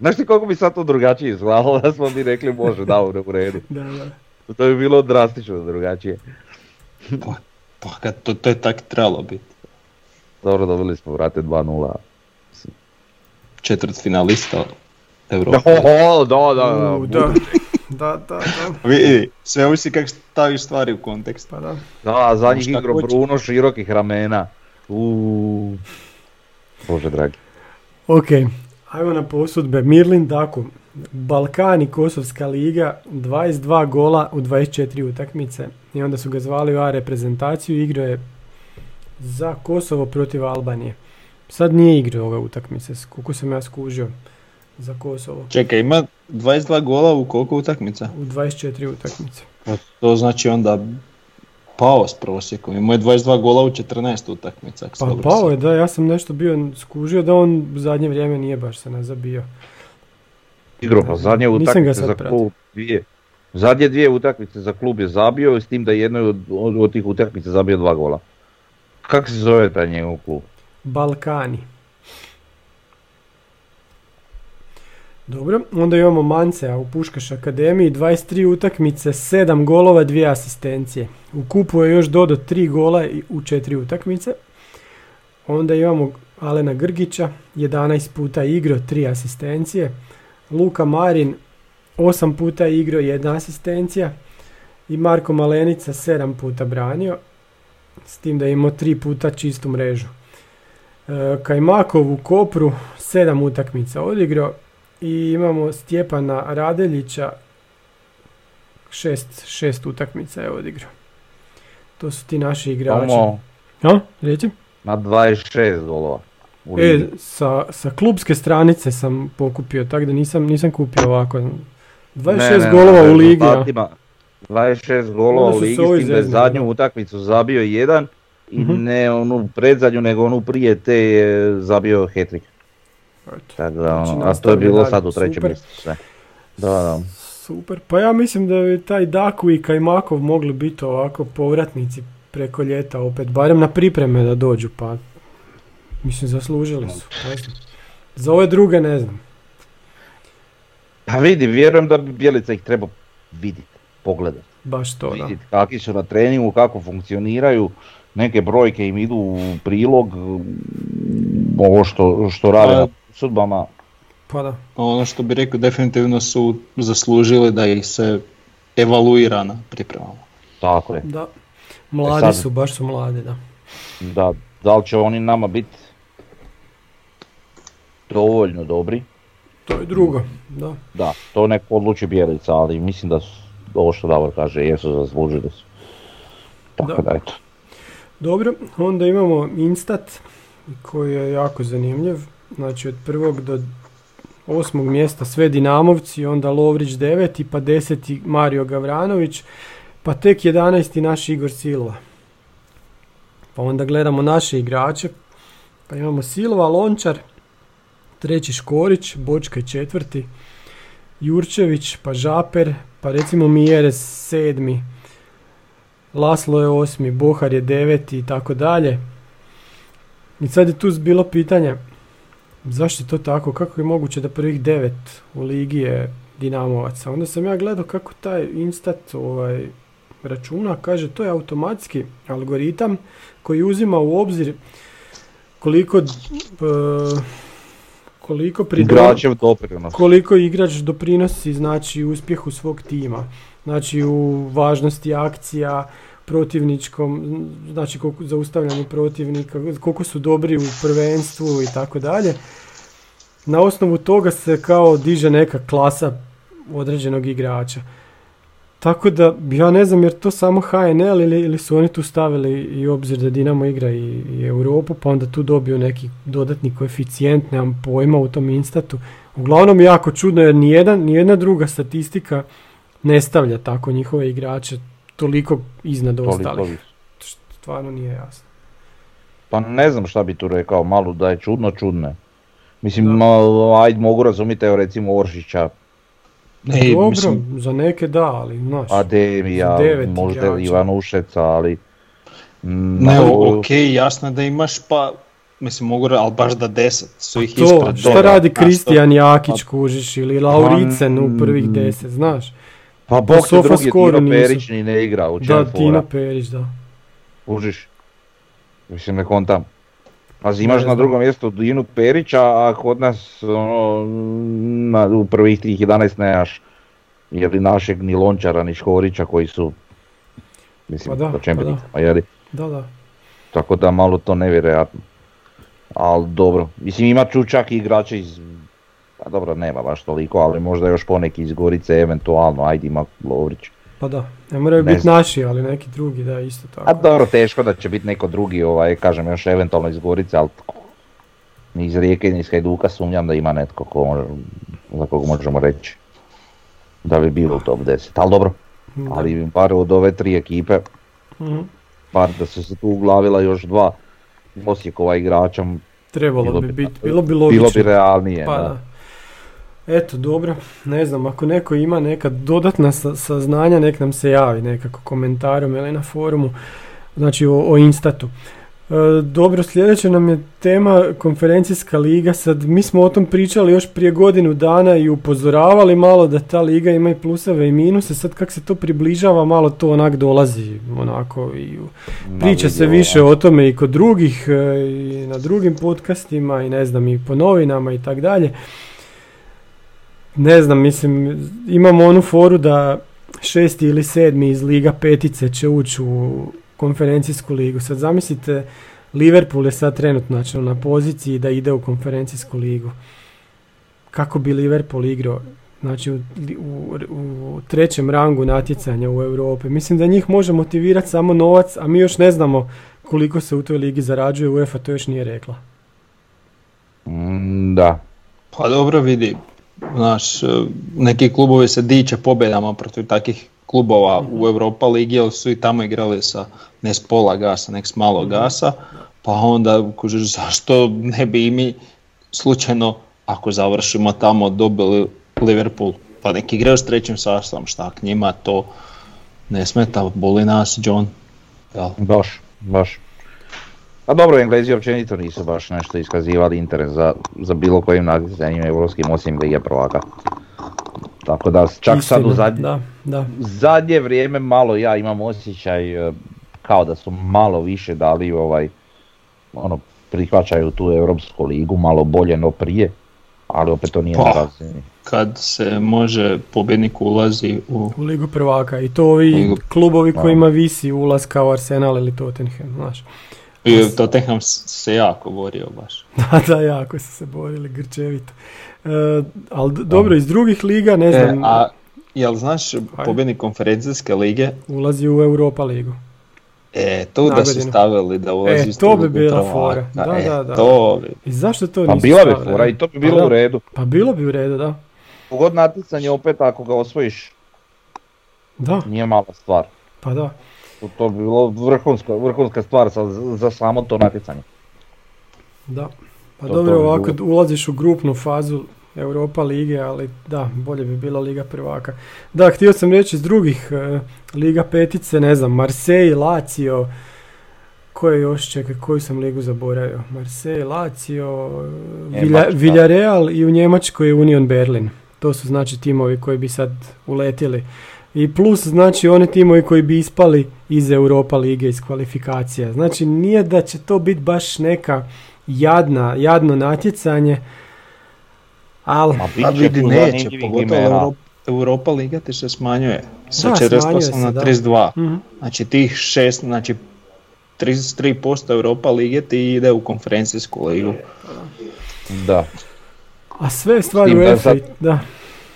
Znaš ti koliko bi sad to drugačije izgledalo da smo mi rekli može, da, u redu. Da, da. To bi bilo drastično drugačije. Pa, pa kad to, to je tak trebalo biti. Dobro, dobili smo, vrate, 2-0. Četvrt finalista Europe. O, da, da, da. U, da. Da, da, da. Vidi, sve ovisi kako staviš stvari u kontekst. Pa da. Da, za njih igro hoće. Bruno širokih ramena. Uuu. Bože dragi. Ok, ajmo na posudbe. Mirlin Dako, Balkan i Kosovska liga, 22 gola u 24 utakmice i onda su ga zvali u A reprezentaciju, igrao je za Kosovo protiv Albanije. Sad nije igrao ove utakmice, koliko sam ja skužio za Kosovo. Čekaj, ima 22 gola u koliko utakmica? U 24 utakmice. Pa to znači onda pao s prosjekom. Imao je 22 gola u 14 utakmica. Pa pao je, da, ja sam nešto bio skužio da on u zadnje vrijeme nije baš se nazabio. Igro, pa zadnje utakmice za klub dvije. Zadnje dvije utakmice za klub je zabio, s tim da je jednoj od, od, od tih utakmica zabio dva gola. Kako se zove taj njegov klub? Balkani. Dobro, onda imamo Mancea u Puškaš Akademiji, 23 utakmice, 7 golova, 2 asistencije. U kupu je još dodao 3 gola u 4 utakmice. Onda imamo Alena Grgića, 11 puta igrao, 3 asistencije. Luka Marin, 8 puta igrao, 1 asistencija. I Marko Malenica, 7 puta branio, s tim da je imao 3 puta čistu mrežu. E, Kajmakov u Kopru, 7 utakmica odigrao. I imamo Stjepana Radeljića, 6 šest utakmica je odigrao. To su ti naši igrači. Tamo A? Reći? na 26 golova. U E, sa, sa klubske stranice sam pokupio, tako da nisam, nisam kupio ovako. 26 Ne, ne, golova na u ligi. a? rezultatima 26 golova u ligi, s tim da je zadnju utakmicu zabio jedan i Mhm. ne onu predzadnju, nego onu prije te je zabio. Eto, Tako da, Znači, ono, a to je bilo dalje. sad u trećem sve. Da, da. Super. Pa ja mislim da bi taj Daku i Kajmakov mogli biti ovako povratnici preko ljeta opet, barem na pripreme da dođu, pa mislim zaslužili su. Za ove druge ne znam. Pa vidi, vjerujem da bi Bjelica ih trebao vidjeti, pogledati. Baš to, da. Vidjeti kakvi su na treningu, kako funkcioniraju, neke brojke im idu u prilog, ovo što, što rade Pa- na sudbama. Pa da. Ono što bi rekao, definitivno su zaslužili da ih se evaluira na pripremama. Tako je. Da. Mladi sad- su, baš su mladi, da. Da, da li će oni nama biti dovoljno dobri? To je drugo, da. Da, to neko odluči Bjelica, ali mislim da su, ovo što Davor kaže, jesu zaslužili su. Tako Da. da, eto. Dobro, onda imamo Instat koji je jako zanimljiv. Znači od prvog do osmog mjesta sve Dinamovci, onda Lovrić deveti, pa deseti Mario Gavranović, pa tek 11. naš Igor Silva. Pa onda gledamo naše igrače, pa imamo Silva, Lončar, treći Škorić, Bočka je četvrti, Jurčević, pa Žaper, pa recimo Mijeres sedmi, Laslo je osmi, Bohar je deveti i tako dalje. I sad je tu bilo pitanje, zašto je to tako, kako je moguće da prvih devet u ligi je Dinamovaca. Onda sam ja gledao kako taj Instat ovaj, računa, kaže to je automatski algoritam koji uzima u obzir koliko koliko prido- Igračev doprinos. koliko igrač doprinosi znači uspjehu svog tima. Znači u važnosti akcija, protivničkom, znači koliko zaustavljanju protivnika, koliko su dobri u prvenstvu i tako dalje. Na osnovu toga se kao diže neka klasa određenog igrača. Tako da, ja ne znam jer to samo HNL ili, ili su oni tu stavili i obzir da Dinamo igra i, i Europu, pa onda tu dobiju neki dodatni koeficijent, nemam pojma u tom instatu. Uglavnom jako čudno jer nijedan, nijedna druga statistika ne stavlja tako njihove igrače toliko iznad Toliko ostalih. Stvarno nije jasno. Pa ne znam šta bi tu rekao, malo da je čudno, čudno. Mislim, ajde mogu razumjeti, evo recimo Oršića, Ne, Dobro, mislim, za neke da, ali znaš. Ademija, možda igrača. Ivanušeca, ali... mm, ne, malo- ok, jasno je da imaš pa, mislim mogu ali baš da deset su ih To, ispred šta toga. radi Kristijan Jakić, kužiš, ili Lauricen u mm, prvih deset, znaš. Pa bog te drugi, nisu. Perić ni ne igra, u Da, Tina Perić, da. kužiš. Mislim, ne kontam. Pazi, imaš na drugom mjestu Dinu Perića, a kod nas ono, na, u prvih tih 11 nemaš jeli našeg ni Lončara ni Škorića koji su mislim, Pa da, pa čempionicama, jeli? Da, da. Tako da malo to nevjerojatno. Ali dobro, mislim ima tu čak i igrače iz, pa dobro nema baš toliko, ali možda još poneki iz Gorice eventualno, ajde ima Lovrić. Pa da. Ne moraju Ne biti znam. naši, ali neki drugi, da, isto tako. A dobro, teško da će biti neko drugi, ovaj, kažem još eventualno iz Gorice, ali ni iz Rijeke ni iz Hajduka sumnjam da ima netko ko za kog možemo reći da bi bilo u top 10. Ali dobro, Da. ali bar od ove tri ekipe, Mhm. bar da su se tu uglavila još dva Osijekova igrača, Trebalo bilo bi bi- biti, bilo bi logično. bilo bi realnije. Pa da. da. Eto, dobro, ne znam, ako neko ima neka dodatna sa- saznanja, nek nam se javi nekako komentarom ili na forumu, znači o, o Instatu. E, dobro, sljedeća nam je tema konferencijska liga, sad mi smo o tom pričali još prije godinu dana i upozoravali malo da ta liga ima i pluseve i minuse, sad kak se to približava, malo to onak dolazi, onako i Priča se više o tome i kod drugih e, i na drugim podcastima i ne znam i po novinama i tak dalje. Ne znam, mislim, imamo onu foru da šesti ili sedmi iz Liga petice će ući u konferencijsku ligu. Sad zamislite, Liverpool je sad trenutno na poziciji da ide u konferencijsku ligu. Kako bi Liverpool igrao znači u, u, u trećem rangu natjecanja u Europi. Mislim da njih može motivirati samo novac, a mi još ne znamo koliko se u toj ligi zarađuje, UEFA to još nije rekla. Mm, da, Pa dobro vidi, znaš, e, neki klubovi se diče pobjedama protiv takvih klubova u Europa ligi, jer su i tamo igrali sa ne s pola gasa, nek s malo gasa, pa onda kužiš zašto ne bi i mi slučajno, ako završimo tamo, dobili Liverpool, pa nek igraju s trećim sastavom, šta ak njima to ne smeta, boli nas John. Jel? baš, baš. A dobro, Englezi općenito nisu baš nešto iskazivali interes za, za bilo kojim natjecanjima europskim osim Lige prvaka. Tako da čak sad u Istina, zadnje, Da, da. zadnje vrijeme malo ja imam osjećaj e, kao da su malo više dali ovaj, ono, prihvaćaju tu Europsku ligu malo bolje no prije, ali opet to nije Pa. na razini. Kad se može, pobjednik ulazi u U ligu prvaka i to ovi Ligu- klubovi Da. kojima visi ulaz kao Arsenal ili Tottenham, znaš. I Tottenham se jako borio baš. Da, da, jako su se borili grčevito. E, ali dobro, iz drugih liga, ne E, znam, a jel znaš pobjednik konferencijske lige? ulazi u Europa ligu. E, tu da su stavili da ulazi E, to bi bila fora. Da, E, da, da. To bi. I zašto to Pa nisu bila bi fora i to bi Pa bilo da. u redu. Pa bilo bi u redu, da. Pogod natjecanje opet ako ga osvojiš Da, nije mala stvar. pa da. To, to bi bilo vrhunska, vrhunska stvar za, za samo to natjecanje. Da. Pa To- dobro, to bi ovako bilo. ulaziš u grupnu fazu Europa lige, ali da, bolje bi bila Liga prvaka. Da, htio sam reći iz drugih e, Liga petice, ne znam, Marseille, Lazio, koje još, čekaj, koju sam ligu zaboravio? Marseille, Lazio, Vilja, Njemačka. Villarreal i u Njemačkoj je Union Berlin. To su znači timovi koji bi sad uletjeli. I plus znači oni timovi koji bi ispali iz Europa lige iz kvalifikacija. Znači nije da će to biti baš neka jadna, jadno natjecanje, ali Ma A bit će vidi tu neće, pogotovo Europa Liga ti se smanjuje sa Da, 48 smanjuje se, na da. 32. Mhm. Znači tih 6, znači 33% Europa Lige ti ide u konferencijsku ligu. Da. A sve je stvar S tim u sad- da.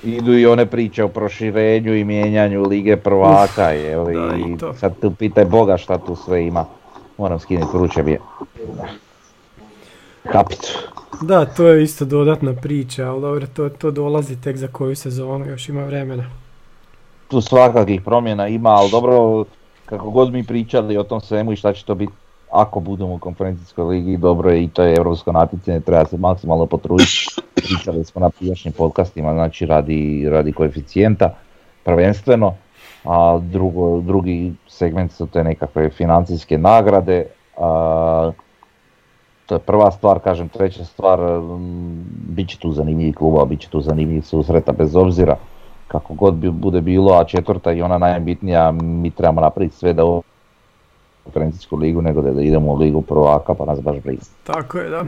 Idu i one priče o proširenju i mijenjanju Lige prvaka, je li, da, i sad tu pitaj Boga šta tu sve ima. Moram skinuti vruće. Kapicu. Da, to je isto dodatna priča, ali dobro, to, to dolazi tek za koju sezonu, još ima vremena. Tu svakakih promjena ima, ali dobro, kako god mi pričali o tom svemu i šta će to biti ako budemo u konferencijskoj ligi, dobro je i to je europsko natjecanje, treba se maksimalno potruditi. Pričali smo na prijašnjim podcastima, znači radi, radi koeficijenta prvenstveno, a drugo, drugi segment su te nekakve financijske nagrade. A, to je prva stvar, kažem, treća stvar, mm, bit će tu zanimljivi kluba, bit će tu zanimljivi susreta bez obzira kako god bi, bude bilo, a četvrta i ona najbitnija, mi trebamo napraviti sve da konferencijsku ligu, nego da, idemo u ligu prvaka, pa nas baš briga. Tako je, da.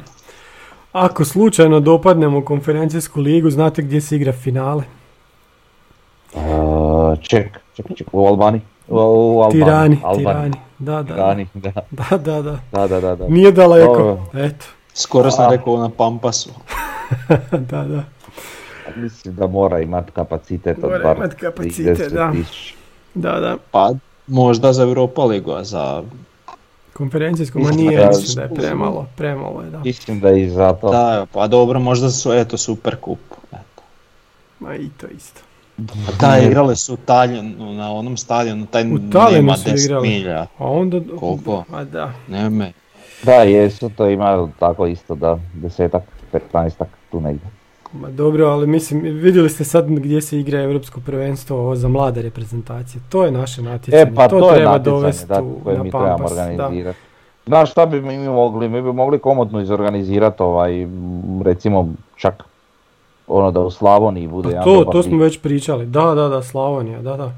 Ako slučajno dopadnemo u konferencijsku ligu, znate gdje se igra finale? Uh, ček, ček, ček, u Albani? U, u Albani, Tirani, Albani. Tirani. Da, da, Tirani, da, da, da, da. da, da, da. da. Nije daleko, Dobro. eto. Skoro sam A. rekao na Pampasu. da, da. Mislim da mora imati kapacitet od Mora bar imat kapacitet, 30 da. tisuća. Da, da. Pa možda za Europa ligu, a za... Konferencijsko, ma nije, mislim da je premalo, premalo je, da. Mislim da i zato. Da, pa dobro, možda su, eto, super kup. Eto. Ma i to isto. Pa da, igrale su u Taljanu, na onom stadionu, taj U nema su 10 igrali. milja. A onda... Koliko? A da. Ne me. Da, jesu, to ima tako isto da desetak, petnaestak, tu negdje. Ma dobro, ali mislim, vidjeli ste sad gdje se igra Europsko prvenstvo ovo za mlade reprezentacije. To je naše natjecanje. E pa to, je treba natjecanje dovesti koje na mi trebamo Pampas, da. organizirati. Znaš šta bi mi mogli? Mi bi mogli komotno izorganizirati ovaj, recimo čak ono da u Slavoniji bude Pa jedan to, dobar to smo već pričali. Da, da, da, Slavonija, da, da.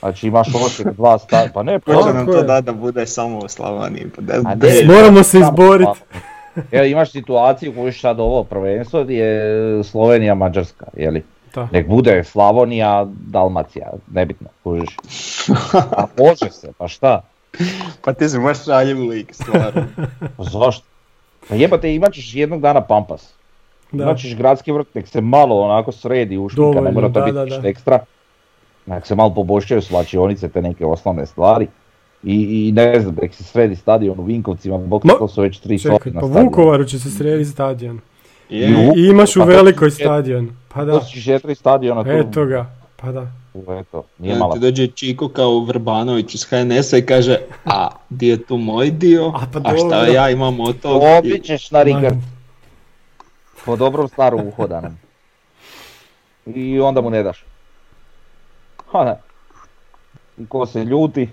Znači imaš Osijek dva sta... pa ne, pa, nam to je. da da bude samo u Slavoniji. Pa da, ne, Moramo se izboriti. Slavonija. Jer imaš situaciju koju sad ovo prvenstvo je Slovenija, Mađarska, jeli? Da. Nek bude Slavonija, Dalmacija, nebitno, kužiš. A može se, pa šta? Pa ti si baš šaljiv lik, stvarno. Pa zašto? Pa jebate, imat ćeš jednog dana Pampas. Da. Imat ćeš gradski vrt, nek se malo onako sredi ušnika, ne mora to da, biti da, da. ekstra. Nek se malo poboljšaju slačionice, te neke osnovne stvari. I, i ne znam, nek se sredi stadion u Vinkovcima, bok Ma, to su već tri Čekaj, na pa. Vukovaru će se srediti stadion. I I imaš u Pa to velikoj stadion. Pa To da, su četiri stadiona tu. eto ga. Pa da. Eto, nije Ja, malo. ti dođe Čiko kao Vrbanović iz HNS-a i kaže, a di je tu moj dio, A, pa a šta dobro. ja imam od tog? Dobit ćeš na Rikard, po dobrom starom uhodanom. I onda mu ne daš. Ha ne. I ko se ljuti.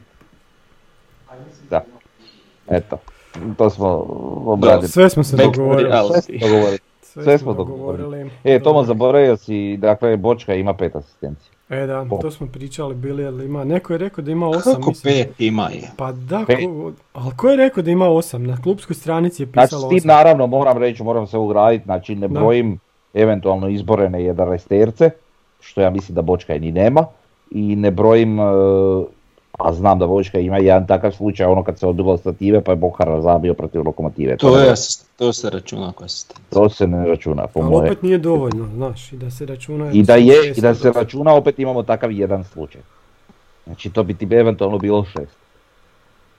Da. Eto. To smo obradili. Sve smo se Back dogovorili. Sve smo dogovorili. Sve, smo dogovorili. E, Tomo zaboravio si, dakle, Bočka ima pet asistencija. E da, to smo pričali bili, ali ima, neko je rekao da ima osam, Kako mislim. pet ima je? Pa da, ko, ali ko je rekao da ima osam? Na klubskoj stranici je Znači, pisalo s tim osam. naravno moram reći, moram se ugraditi, znači ne Da. brojim eventualno izborene 11 što ja mislim da Bočka i ni nema, i ne brojim, e, a znam da Bočka ima jedan takav slučaj, ono kad se odbilo stative pa je Bohar zabio protiv lokomotive. To, ne- je, to se računa kao to se ne računa po Ali moje. opet nije dovoljno, znaš, i da se računa... I da je, i da se računa, opet imamo takav jedan slučaj. Znači to bi ti eventualno bilo šest.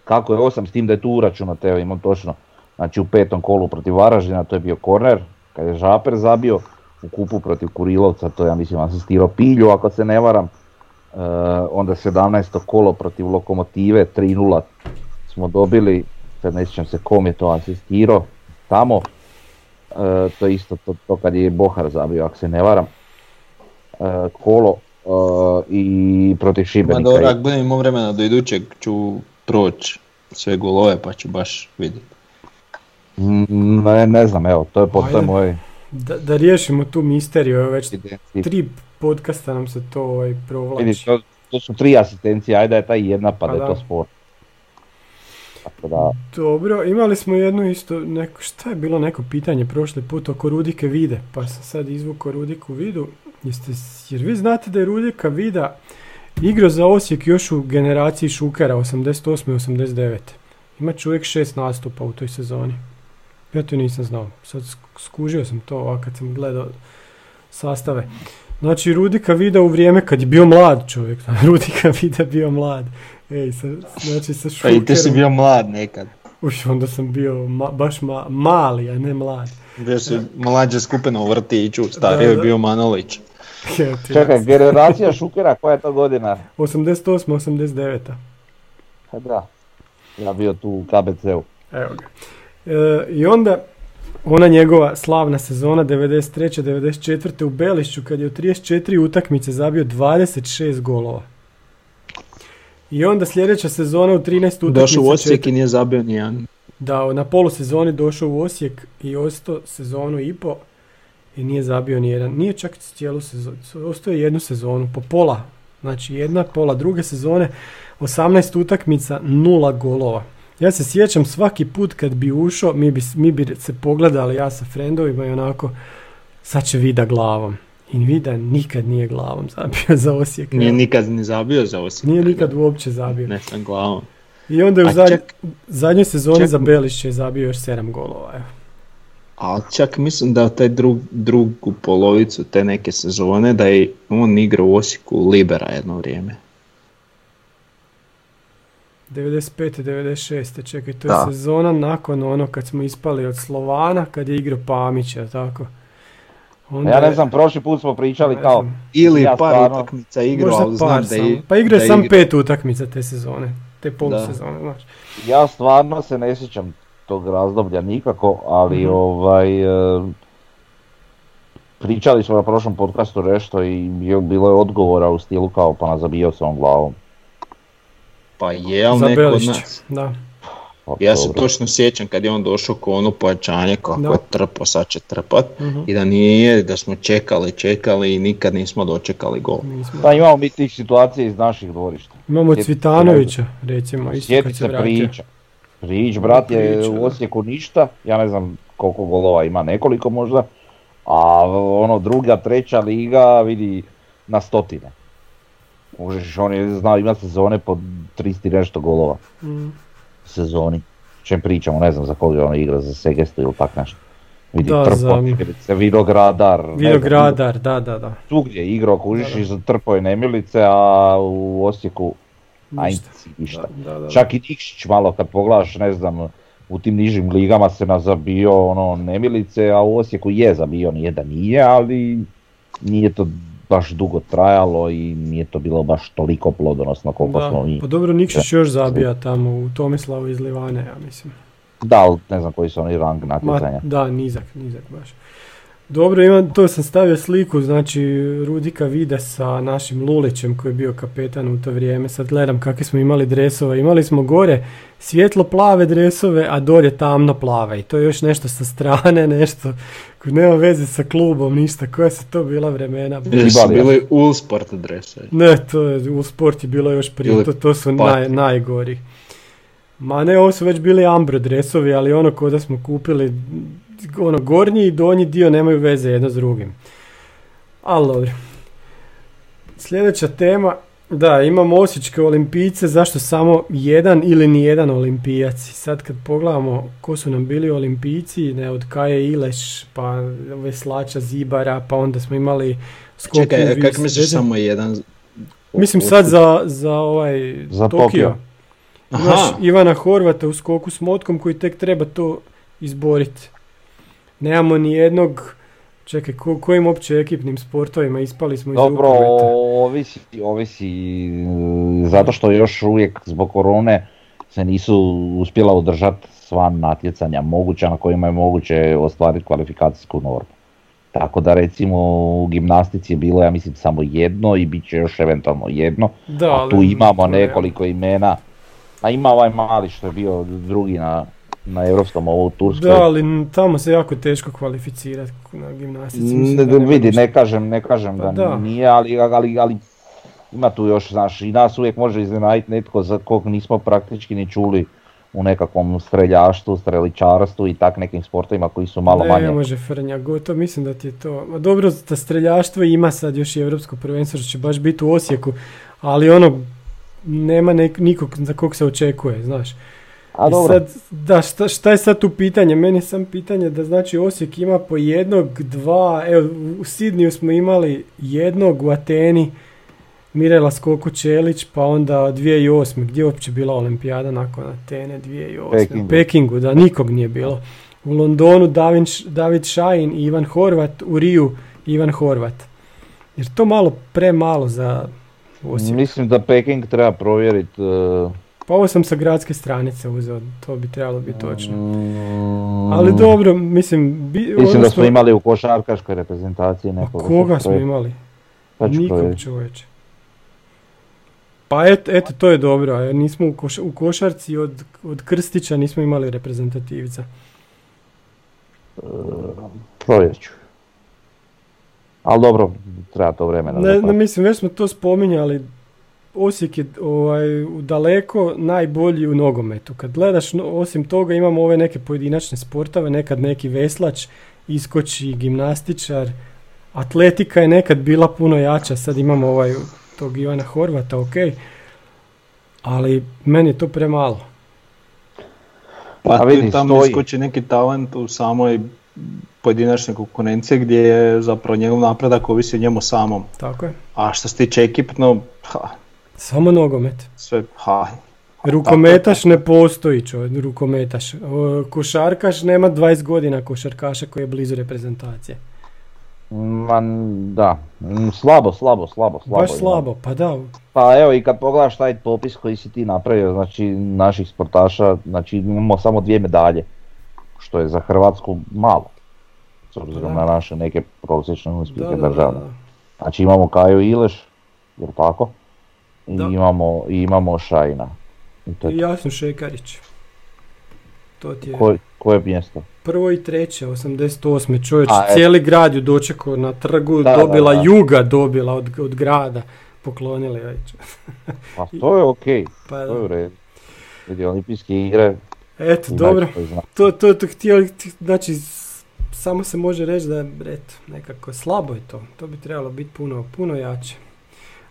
Kako je osam, s tim da je tu uračunato, evo imam točno. Znači u petom kolu protiv Varaždina, to je bio korner, kad je Žaper zabio, u kupu protiv Kurilovca, to je ja mislim asistirao Pilju, ako se ne varam. E, onda 17. kolo protiv Lokomotive, 3-0 smo dobili, sad ne sjećam se kom je to asistirao, tamo. E, to je isto to, to kad je Bohar zabio, ako se ne varam. E, kolo e, i protiv Ma Šibenika. dobro, ako budem imao vremena do idućeg ću proći sve golove pa ću baš vidjeti. Mm, Ne, ne znam, evo, to je po toj mojoj Da, da riješimo tu misteriju, evo već tri podcasta nam se to ovaj, provlači. Vidiš, to, to su tri asistencije, ajde je ta jedna pa Pa da je to da. spor. Tako da, Dobro, imali smo jednu isto, neko, šta je bilo neko pitanje prošli put oko Rudike Vide, pa sam sad izvukao Rudiku Vidu. Jeste, jer vi znate da je Rudika Vida igrao za Osijek još u generaciji Šukera 88. i 89. Ima čovjek šest nastupa u toj sezoni. Ja to nisam znao. Sad sk- skužio sam to ovak kad sam gledao sastave. Znači Rudika Vida u vrijeme kad je bio mlad čovjek. Rudika Vida bio mlad. Ej, sa, znači sa Pa Šukerom. i ti si bio mlad nekad. Uš, onda sam bio ma- baš ma- mali, a ne mlad. Bio si mlađe skupina u vrtiću, stariji Da, je bio Manolić. Čekaj, generacija Šukera, koja je to godina? 88. 89. Pa da, ja bio tu u KBC-u. Evo ga. E, I onda ona njegova slavna sezona 93. 94. u Belišću kad je u 34 utakmice zabio 26 golova. I onda sljedeća sezona u 13 utakmica. Došao u Osijek i nije zabio nijedan. Da, na polusezoni došao u Osijek i ostao sezonu i po i nije zabio ni jedan. Nije čak cijelu sezonu, ostao je jednu sezonu, po pola. Znači jedna pola druge sezone, 18 utakmica, nula golova. Ja se sjećam svaki put kad bi ušao, mi bi, mi bi se pogledali ja sa frendovima i onako, sad će Vida glavom. I Vida nikad nije glavom zabio za Osijek. Nije nikad ni zabio za Osijek. Nije nikad uopće zabio. Ne sam glavom. I onda je u zadnj- čak- zadnjoj sezoni čak- za Belišće je zabio još 7 golova. Evo. A čak mislim da taj drug, drugu polovicu te neke sezone da je on igrao u Osijeku Libera jedno vrijeme. 95. 96. Čekaj, to je Da. sezona nakon ono kad smo ispali od Slovana, kad je igrao Pamić, jel tako? Onda Ja ne znam, prošli put smo pričali ne kao, Ili Ja par stvarno- utakmica igrao, ali znam par da je... Pa igrao je sam pet utakmica te sezone, te polusezone, znaš. ja stvarno se ne sjećam tog razdoblja nikako, ali Mhm. ovaj... e, pričali smo na prošlom podcastu nešto i bilo je odgovora u stilu kao pa nazabio se on glavom. Pa je, Za neko od nas. da. Pa Ja se točno sjećam kad je on došao ko ono pojačanje kako Da. je trpo, sad će trpat. Mhm. I da nije, da smo čekali, čekali i nikad nismo dočekali gol. Nismo. Pa imamo mi tih situacija iz naših dvorišta. Imamo Sjeti Cvitanovića, recimo, isto Sjeti kad se. Prić, brat je u da. Osijeku ništa, ja ne znam koliko golova ima, nekoliko možda, a ono druga, treća liga vidi na stotine. Možeš, on je znao ima sezone po 300 i nešto golova Mm. sezoni. Čem pričamo, ne znam za koga je ono igra, za Segestu ili tak nešto. Vidi, Da, Trpo, za- znam, Vinogradar, da, da, da. svugdje je igrao, kužiš Da, da. i za Trpo i Nemilice, a u Osijeku Ništa. ajnci ništa. Da, da, da. Čak i Nikšić malo kad pogledaš, ne znam, u tim nižim ligama se nazabio ono nemilice, a u Osijeku je zabio, nije da nije, ali nije to baš dugo trajalo i nije to bilo baš toliko plodonosno koliko Da, smo mi. pa dobro, Nikšić još zabija tamo u Tomislavu iz Livane, ja mislim. Da, ali ne znam koji su oni rang Ma, natjecanja. da, nizak, nizak baš. Dobro, imam, to sam stavio sliku, znači Rudika Vida sa našim Lulićem koji je bio kapetan u to vrijeme. Sad gledam kakve smo imali dresove. Imali smo gore svjetlo plave dresove, a dolje tamno plave. I to je još nešto sa strane, nešto koji nema veze sa klubom, ništa. Koja su to bila vremena? Jer su Ibalija. bili u sport dresovi. Ne, to je, u sport je bilo još prije, to, to su naj, najgori. Ma ne, ovo su već bili Ambro dresovi, ali ono ko da smo kupili, ono gornji i donji dio nemaju veze jedno s drugim. Ali dobro. Sljedeća tema, da, imamo osječke olimpijce, zašto samo jedan ili nijedan olimpijac? Sad kad pogledamo ko su nam bili olimpijci, ne, od Kaje Ileš, pa veslača Zibara, pa onda smo imali skok u Čekaj, vis- kak misliš samo jedan? Mislim sad za, za ovaj Za Tokio. Tokio. Imaš Aha, Ivana Horvata u skoku s motkom koji tek treba to izboriti. Nemamo ni jednog, čekaj, ko, kojim opće ekipnim sportovima ispali smo iz Dobro, ovisi, ovisi, e, zato što još uvijek zbog korone se nisu uspjela održati sva natjecanja moguća na kojima je moguće ostvariti kvalifikacijsku normu. Tako da recimo u gimnastici je bilo ja mislim samo jedno i bit će još eventualno jedno, Da, a tu imamo nekoliko imena. A ima ovaj mali što je bio drugi na, na europskom ovu Turskoj. Da, ali tamo se jako teško kvalificirati na gimnastici. mislim Ne, vidi, ne kažem, ne kažem Pa da, da. nije, ali, ali, ali ima tu još, znaš, i nas uvijek može iznenaditi netko za kog nismo praktički ni čuli u nekakvom streljaštvu, streličarstvu i tak nekim sportovima koji su malo ne manje. može Frnja, gotovo, mislim da ti je to. Ma dobro, da streljaštvo ima sad još i evropsko prvenstvo, što će baš biti u Osijeku, ali ono, nema nek, nikog za kog se očekuje, znaš. A I dobro, sad, da, šta, šta je sad tu pitanje? Meni je sam pitanje da znači Osijek ima po jednog, dva, evo u Sidniju smo imali jednog u Ateni, Mirela Skoko Čelić, pa onda 2008. Gdje je uopće bila olimpijada nakon Atene 2008. Pekingu. U Pekingu, da nikog nije bilo. U Londonu David, Š- David Šajin i Ivan Horvat, u Riju Ivan Horvat. Jer to malo premalo za Osijek. mislim da Peking treba provjeriti. e, Pa ovo sam sa gradske stranice uzeo, to bi trebalo biti točno. Ali dobro, mislim, bi, Mislim ono da što- smo imali u košarkaškoj reprezentaciji Pa nekoga. koga smo imali? Ću Nikog čovječe. Pa et, eto, to je dobro, nismo u, koš- u košarci od, od Krstića nismo imali reprezentativca. Provjerit ću. Ali dobro, treba to vremena. Ne, ne, mislim, već smo to spominjali, Osijek je ovaj, daleko najbolji u nogometu. Kad gledaš, no- osim toga imamo ove neke pojedinačne sportove, nekad neki veslač, iskoči gimnastičar, atletika je nekad bila puno jača, sad imamo ovaj, tog Ivana Horvata, ok, ali meni je to premalo. Pa A tu vidi, i tamo stoji. iskoči neki talent u samoj pojedinačnoj konkurenciji gdje je zapravo njegov napredak ovisi o njemu samom. Tako je. A što se tiče ekipno, ha, Samo nogomet. sve, ha, Rukometaš ne postoji čovjek, rukometaš. O, košarkaš nema 20 godina košarkaša koji je blizu reprezentacije. Ma, da, Mm, slabo, slabo, slabo, slabo. Baš slabo, pa da. Pa evo i kad pogledaš taj popis koji si ti napravio, znači naših sportaša, znači imamo samo dvije medalje, što je za Hrvatsku malo, s obzirom Da. na naše neke prosječne uspjehe da. Znači imamo Kaju Ileš, jel tako? I imamo, i imamo Šajna. I to je Jasno Šekarić. To ti je ko, koje mjesto? prvo i treće, 88. čovječ, A, e. cijeli grad ju dočekao na trgu, Da, dobila da. juga, dobila od, od grada, poklonili već. Pa to je okej, Pa, to je u redu. Vidi, olimpijske igre, Eto, dobro. To, to, to htio, znači, samo se može reći da je, eto, nekako slabo je to. To bi trebalo biti puno, puno jače.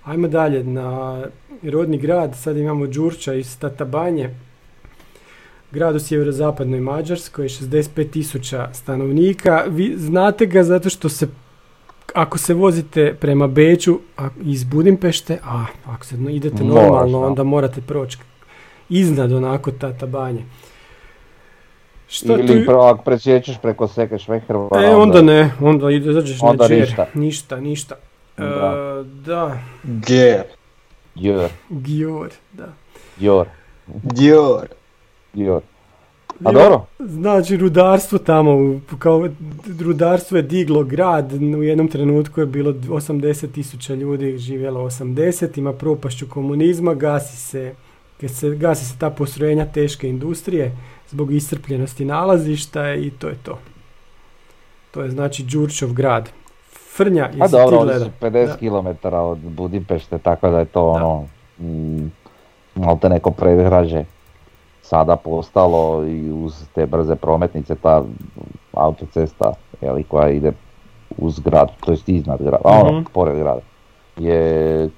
Ajmo dalje na rodni grad, sad imamo Đurča iz Tatabanje. Grad u sjeverozapadnoj Mađarskoj, 65 tisuća stanovnika. Vi znate ga zato što se, ako se vozite prema Beću a, iz Budimpešte, a ako se idete normalno, da. onda morate proći iznad onako Tatabanje. Šta Ili tu- ako presjećeš preko Seke Švehrva, E, onda ne, onda izađeš Onda na džer. ništa. Ništa, ništa. E, Da. Gjer, Jor, Gior, da. Jor, Gjor. Jor. A dobro, Znači, rudarstvo tamo, u- kao rudarstvo je diglo grad, u jednom trenutku je bilo 80 tisuća ljudi, živjelo 80, ima propašću komunizma, gasi se, kad se, gasi se ta postrojenja teške industrije zbog iscrpljenosti nalazišta i to je to. To je znači Đurčov grad. Frnja, a jesi ti dobro, oni gledao? su 50 Da. km od Budimpešte, tako da je to ono, mm, malte neko predgrađe sada postalo i uz te brze prometnice, ta autocesta jeli, koja ide uz grad, to jest iznad grada, a ono, Mhm. pored grada, je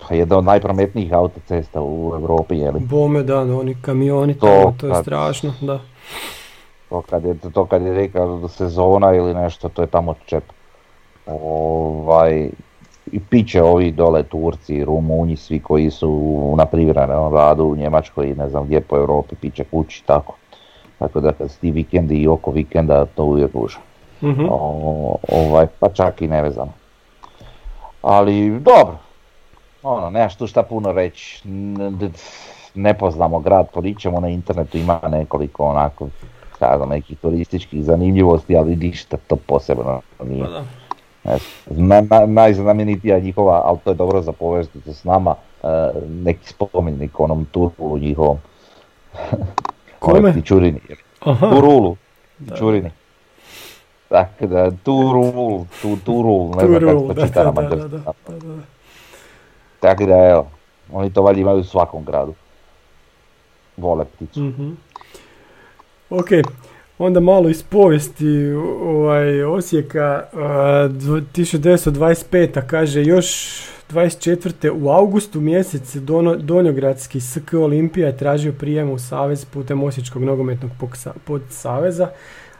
pa jedna od najprometnijih autocesta u Europi, jeli. Bome da, oni kamioni To tamo, to je kad- strašno, da. To kad je, to kad je rekao sezona ili nešto, to je tamo čep. Ovaj, I piće ovi dole Turci, Rumunji, svi koji su na privremenom radu u Njemačkoj i ne znam gdje po Europi, piće kući tako. Tako da kad ti vikendi i oko vikenda to uvijek ruža. Mhm. O, ovaj, pa čak i nevezano. Ali dobro, ono, nemaš tu šta puno reći. Ne poznamo grad, poričemo na internetu, ima nekoliko onako, znam, nekih turističkih zanimljivosti, ali ništa to posebno nije. Pa da. Na, na, najznamenitija njihova, ali to je dobro za povesti s nama, e, neki spomenik onom Turulu njihovom. Kome? Aha, Turulu, Da. Pičurini. Tako da, Turul, tu, Turul, ne znam kako se čita na mađarskom. Tako da, evo, oni to valjda imaju u svakom gradu. vole pticu. Mhm. Ok, onda malo iz povijesti ovaj, Osijeka, dv- 1925. kaže još 24. u augustu mjesec Dono, Donjogradski SK Olimpija je tražio prijem u Savez putem Osječkog nogometnog podsaveza,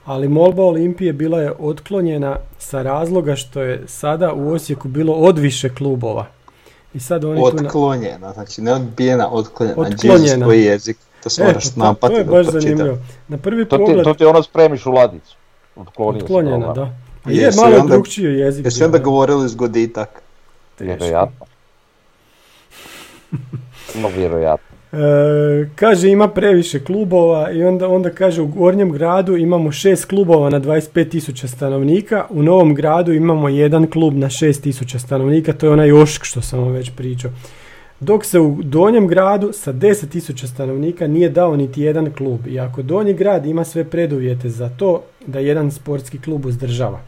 ali molba Olimpije bila je otklonjena sa razloga što je sada u Osijeku bilo odviše klubova. I sad oni tu... na- Otklonjena, znači ne odbijena, otklonjena. Otklonjena. Jezik, to se E, moraš to, to napati je da baš zanimljivo. Na prvi To ti, pogled... to ti ono spremiš u ladicu. Otklonio Otklonjena, se da. A je Jesu malo onda- drugčiji jezik. Jesi onda da. govorili zgoditak? Vjerojatno. No, vjerojatno. E, kaže ima previše klubova i onda, onda kaže u Gornjem gradu imamo šest klubova na 25.000 stanovnika, u Novom gradu imamo jedan klub na 6.000 stanovnika, to je onaj Ošk što sam vam već pričao. Dok se u Donjem gradu sa 10.000 stanovnika nije dao niti jedan klub. I ako Donji grad ima sve preduvjete za to da jedan sportski klub uzdržava.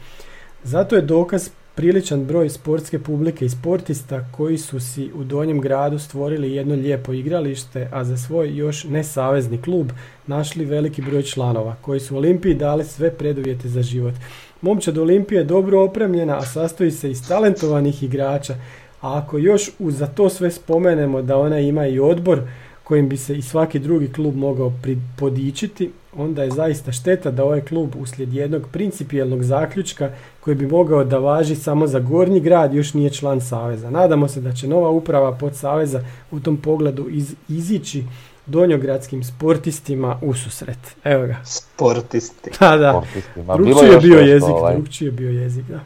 Zato je dokaz priličan broj sportske publike i sportista koji su si u Donjem gradu stvorili jedno lijepo igralište, a za svoj još nesavezni klub našli veliki broj članova koji su Olimpiji dali sve preduvjete za život. Momčad Olimpije je dobro opremljena, a sastoji se iz talentovanih igrača, a ako još uz za to sve spomenemo da ona ima i odbor kojim bi se i svaki drugi klub mogao pri- podičiti, onda je zaista šteta da ovaj klub uslijed jednog principijelnog zaključka koji bi mogao da važi samo za gornji grad još nije član Saveza. Nadamo se da će nova uprava pod Saveza u tom pogledu iz, izići donjogradskim sportistima u susret. Evo ga. Sportisti. Da, da. Sportistima. Bilo Drugčiji je bio jezik, ovaj, drugčiji je bio jezik, da.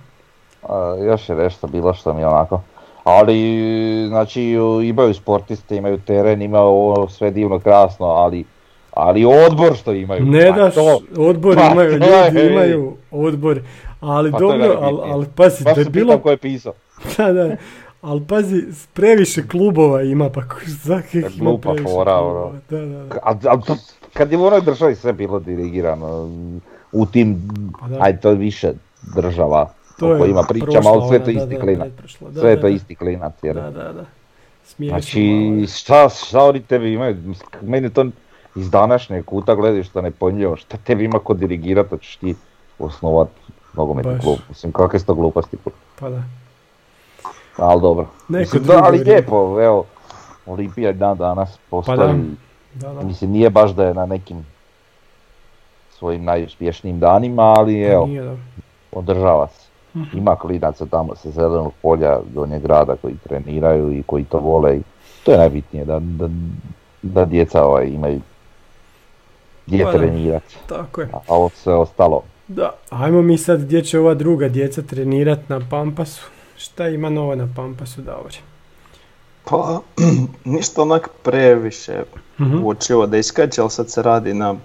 a, još je nešto bilo što mi je onako. Ali, znači, imaju sportiste, imaju teren, imaju ovo sve divno krasno, ali, ali odbor što imaju. Ne pa daš, to- odbor pa imaju, to ljudi je- imaju odbor, ali Pa dobro, ali, ali pazi, Baš da je bilo, ko je pisao. da, da, ali pazi, previše klubova ima, pa za ima previše fora, klubova, ono. Da, da, da. A, a kad je u onoj državi sve bilo dirigirano, u tim, Pa da. ajde to više država To o je kojima pričamo, ali sve to isti klinac. Sve je to isti klinac, jer Da, da, da. Smiješno Znači, je. šta, šta oni tebi imaju? Meni to iz današnjeg kuta gledaš što ne pojmljivo. Šta tebi ima ko dirigirat, da ćeš ti osnovat nogometni klub. Mislim, kakve su to gluposti. Pa da. Ali dobro. Mislim, da, ali lijepo, evo. Olimpija i dan danas postoji. Pa da. Da, da. Mislim, nije baš da je na nekim svojim najuspješnijim danima, ali evo, Nije da. održava se. Mhm. Ima klinaca tamo sa zelenog polja donjeg grada koji treniraju i koji to vole i to je najbitnije da, da, da djeca ovaj, imaju gdje Pa da. trenirati. Tako je. A ovo sve ostalo, Da, ajmo mi sad gdje će ova druga djeca trenirat na Pampasu. Šta ima novo na Pampasu, Davor? Pa, ništa onak previše Mhm. uočivo da iskače, ali sad se radi na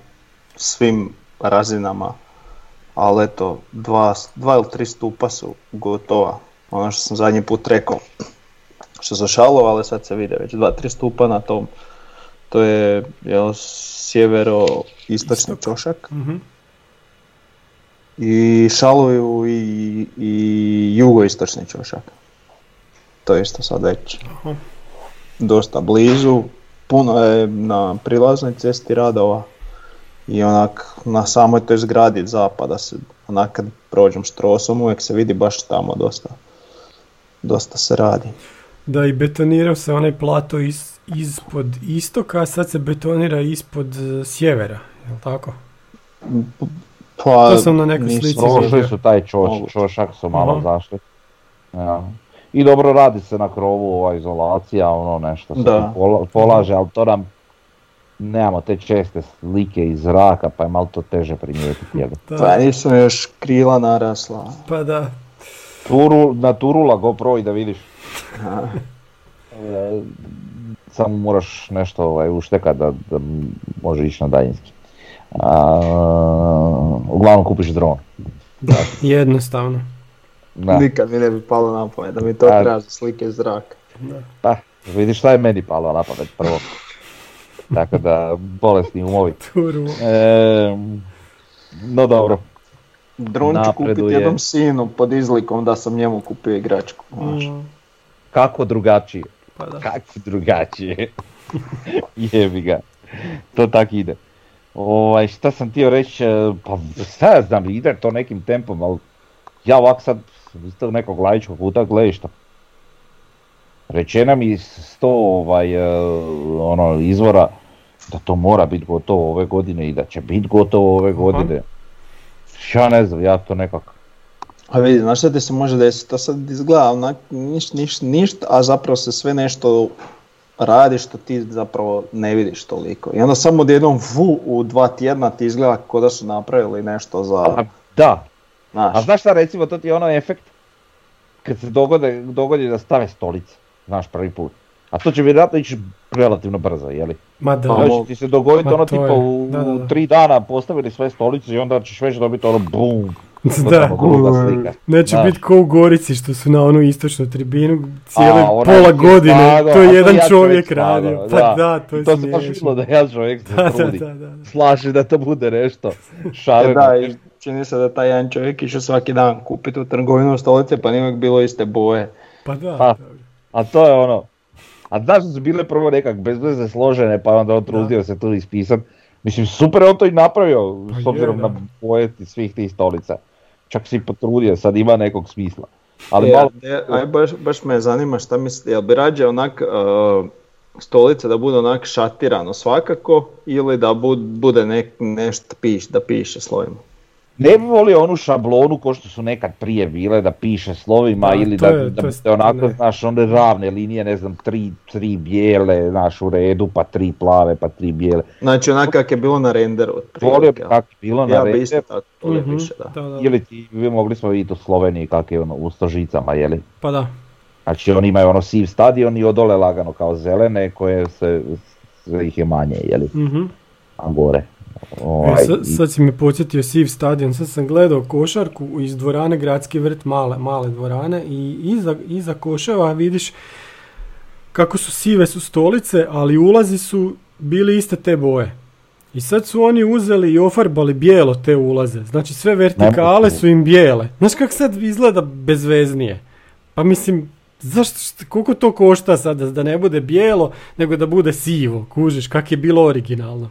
svim razinama. Ali eto, dva, dva ili tri stupa su gotova. Ono što sam zadnji put rekao. Što se šalo, ali sad se vide već dva, tri stupa na tom. To je jel, sjevero-istočni Istok. čošak. Mhm. I šaluju i, i jugoistočni čošak. To je isto sad već Aha. dosta blizu. Puno je na prilaznoj cesti radova i onak na samoj toj zgradi zapada se, onak kad prođem štrosom uvijek se vidi baš tamo dosta, dosta se radi. Da, i betonirao se onaj plato is, ispod istoka, a sad se betonira ispod e, sjevera, jel tako? Pa, To sam na nekoj slici prošli su taj čoš, čošak su malo Aha. zašli. Ja. I dobro radi se na krovu ova izolacija, ono nešto se Da. tu pola- polaže, ali to nam nemamo te česte slike iz zraka, pa je malo to teže primijetiti. Da, Pa nisu još krila narasla. pa da. Turu, na Turula GoPro i da vidiš. E, samo moraš nešto ovaj, uštekat da, da može ići na daljinski. A, uglavnom kupiš dron. Jednostavno. Da. Nikad mi ne bi palo na pamet da mi to za slike iz zraka. Pa, vidiš šta je meni palo na pamet prvo. Tako da, bolesni umovi. E, no dobro, Dron ću kupiti jednom sinu pod izlikom da sam njemu kupio igračku. Mm, kako drugačije? pa da. Kako drugačije? Jebi ga. to tak ide. Ovaj, šta sam htio reći, e, pa šta ja znam, ide to nekim tempom, ali ja ovak sad isto nekog laičkog puta gledišta. Rečena mi sto ovaj, e, ono, izvora da to mora biti gotovo ove godine i da će biti gotovo ove godine. Ja ne znam, ja to nekako A vidi, znaš šta ti se može desiti, to sad izgleda onak niš, niš, ništa, a zapravo se sve nešto radi što ti zapravo ne vidiš toliko. I onda samo odjednom vu u dva tjedna ti izgleda kao da su napravili nešto za, A, da, znaš. a znaš šta recimo, to ti je onaj efekt kad se dogode, dogodi da stave stolice, znaš prvi put. A to će vjerojatno ići relativno brzo, jeli? Ma da, Pa, će ti se dogoditi ono to tipa u, da, da, da. tri dana postavili sve stolice i onda ćeš već dobiti ono bum. da. Neće Da. biti ko u Gorici što su na onu istočnu tribinu cijele A, pola je godine, to je to jedan ja čovjek radio. Pa da, to je to se baš vidjelo da ja čovjek se Da, da, trudi. da, da. Slaži da to bude nešto E, šareno. da, i čini se da taj jedan čovjek išao svaki dan kupiti u trgovinu stolice pa nije bilo iste boje. Pa da. Pa, da. A to je ono, a znaš da su bile prvo nekak bez veze složene pa onda on trudio se tu ispisat. Mislim super on to i napravio Pa s obzirom na boje svih tih stolica. Čak si potrudio, sad ima nekog smisla. Ali E, malo, ne, aj, baš, baš me zanima šta mislite, jel bi rađe onak uh, stolice da bude onak šatirano svakako ili da bud- bude nek, nešto piš, da piše slovima? Ne bi volio onu šablonu ko što su nekad prije bile da piše slovima Da, ili da, je- da bude onako, ne. znaš, one ravne linije, ne znam, tri, tri bijele, znaš, u redu, pa tri plave, pa tri bijele. Znači onak kak je bilo na renderu. Volio bi kako je bilo na Ja bi render, isto tako Mhm, više, da. da, da. ili ti, vi mogli smo vidjeti u Sloveniji kak je ono u stožicama, jeli? Pa da. Znači oni imaju ono siv stadion i odole lagano kao zelene koje se, sve ih je manje, jeli, Mhm. a gore. Ovaj, sad, sad si me podsjetio Siv stadion, sad sam gledao košarku iz dvorane Gradski vrt, male, male dvorane i iza, iza koševa vidiš kako su sive su stolice, ali ulazi su bili iste te boje. I sad su oni uzeli i ofarbali bijelo te ulaze. Znači sve vertikale su im bijele. Znaš kako sad izgleda bezveznije? Pa mislim, zašto, št- koliko to košta sad da, da ne bude bijelo, nego da bude sivo, kužiš, kak je bilo originalno.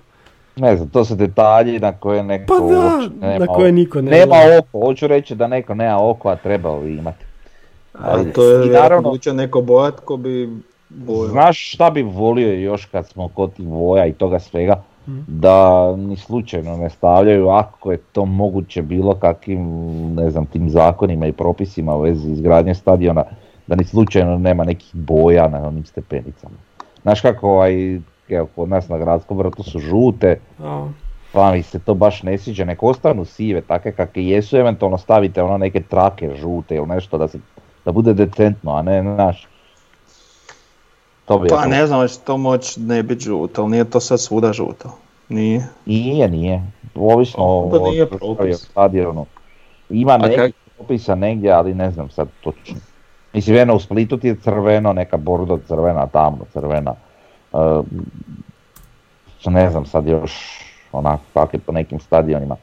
Ne znam, to su detalji na koje neko Pa da, nema, na koje niko ne nema oko, hoću reći da neko nema oko, a trebao bi imati. A Ali- to je i naravno- neko bojat ko bi bojao. Znaš šta bi volio još kad smo kod tih boja i toga svega, Mhm. da ni slučajno ne stavljaju ako je to moguće bilo kakvim, ne znam, tim zakonima i propisima u vezi izgradnje stadiona, da ni slučajno nema nekih boja na onim stepenicama. Znaš kako ovaj, evo kod nas na gradskom vrtu su žute, A, pa mi se to baš ne sviđa, nek ostanu sive, takve kakve jesu, eventualno stavite ono neke trake žute ili nešto da, se, da bude decentno, a ne, znaš, to bi Pa ja ne znam, hoće to moć ne biti žuto, ali nije to sad svuda žuto. Nije. Nije, nije. Ovisno o nije propis. stadionu. Ima A nekih kak- propisa negdje, ali ne znam sad točno. Mislim, eno u Splitu ti je crveno, neka bordo crvena, tamno crvena. E, ne znam sad još onako kako je po nekim stadionima.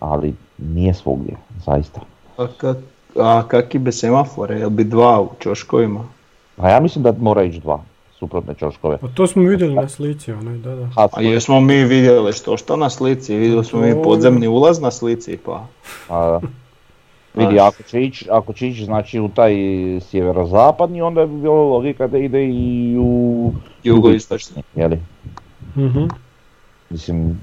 Ali nije svugdje, zaista. A, kak, a kakvi bi semafore, jel bi dva u čoškovima? A ja mislim da mora ići dva suprotne čoškove. pa to smo vidjeli na slici, onaj, da, da. A, A jesmo mi vidjeli što što na slici, vidjeli smo mi podzemni ulaz na slici, pa. A, vidi, ako će ići, ako će ići znači u taj sjeverozapadni, onda bi bilo logika da ide i u Jugoistočni. jeli? Mhm. Mislim,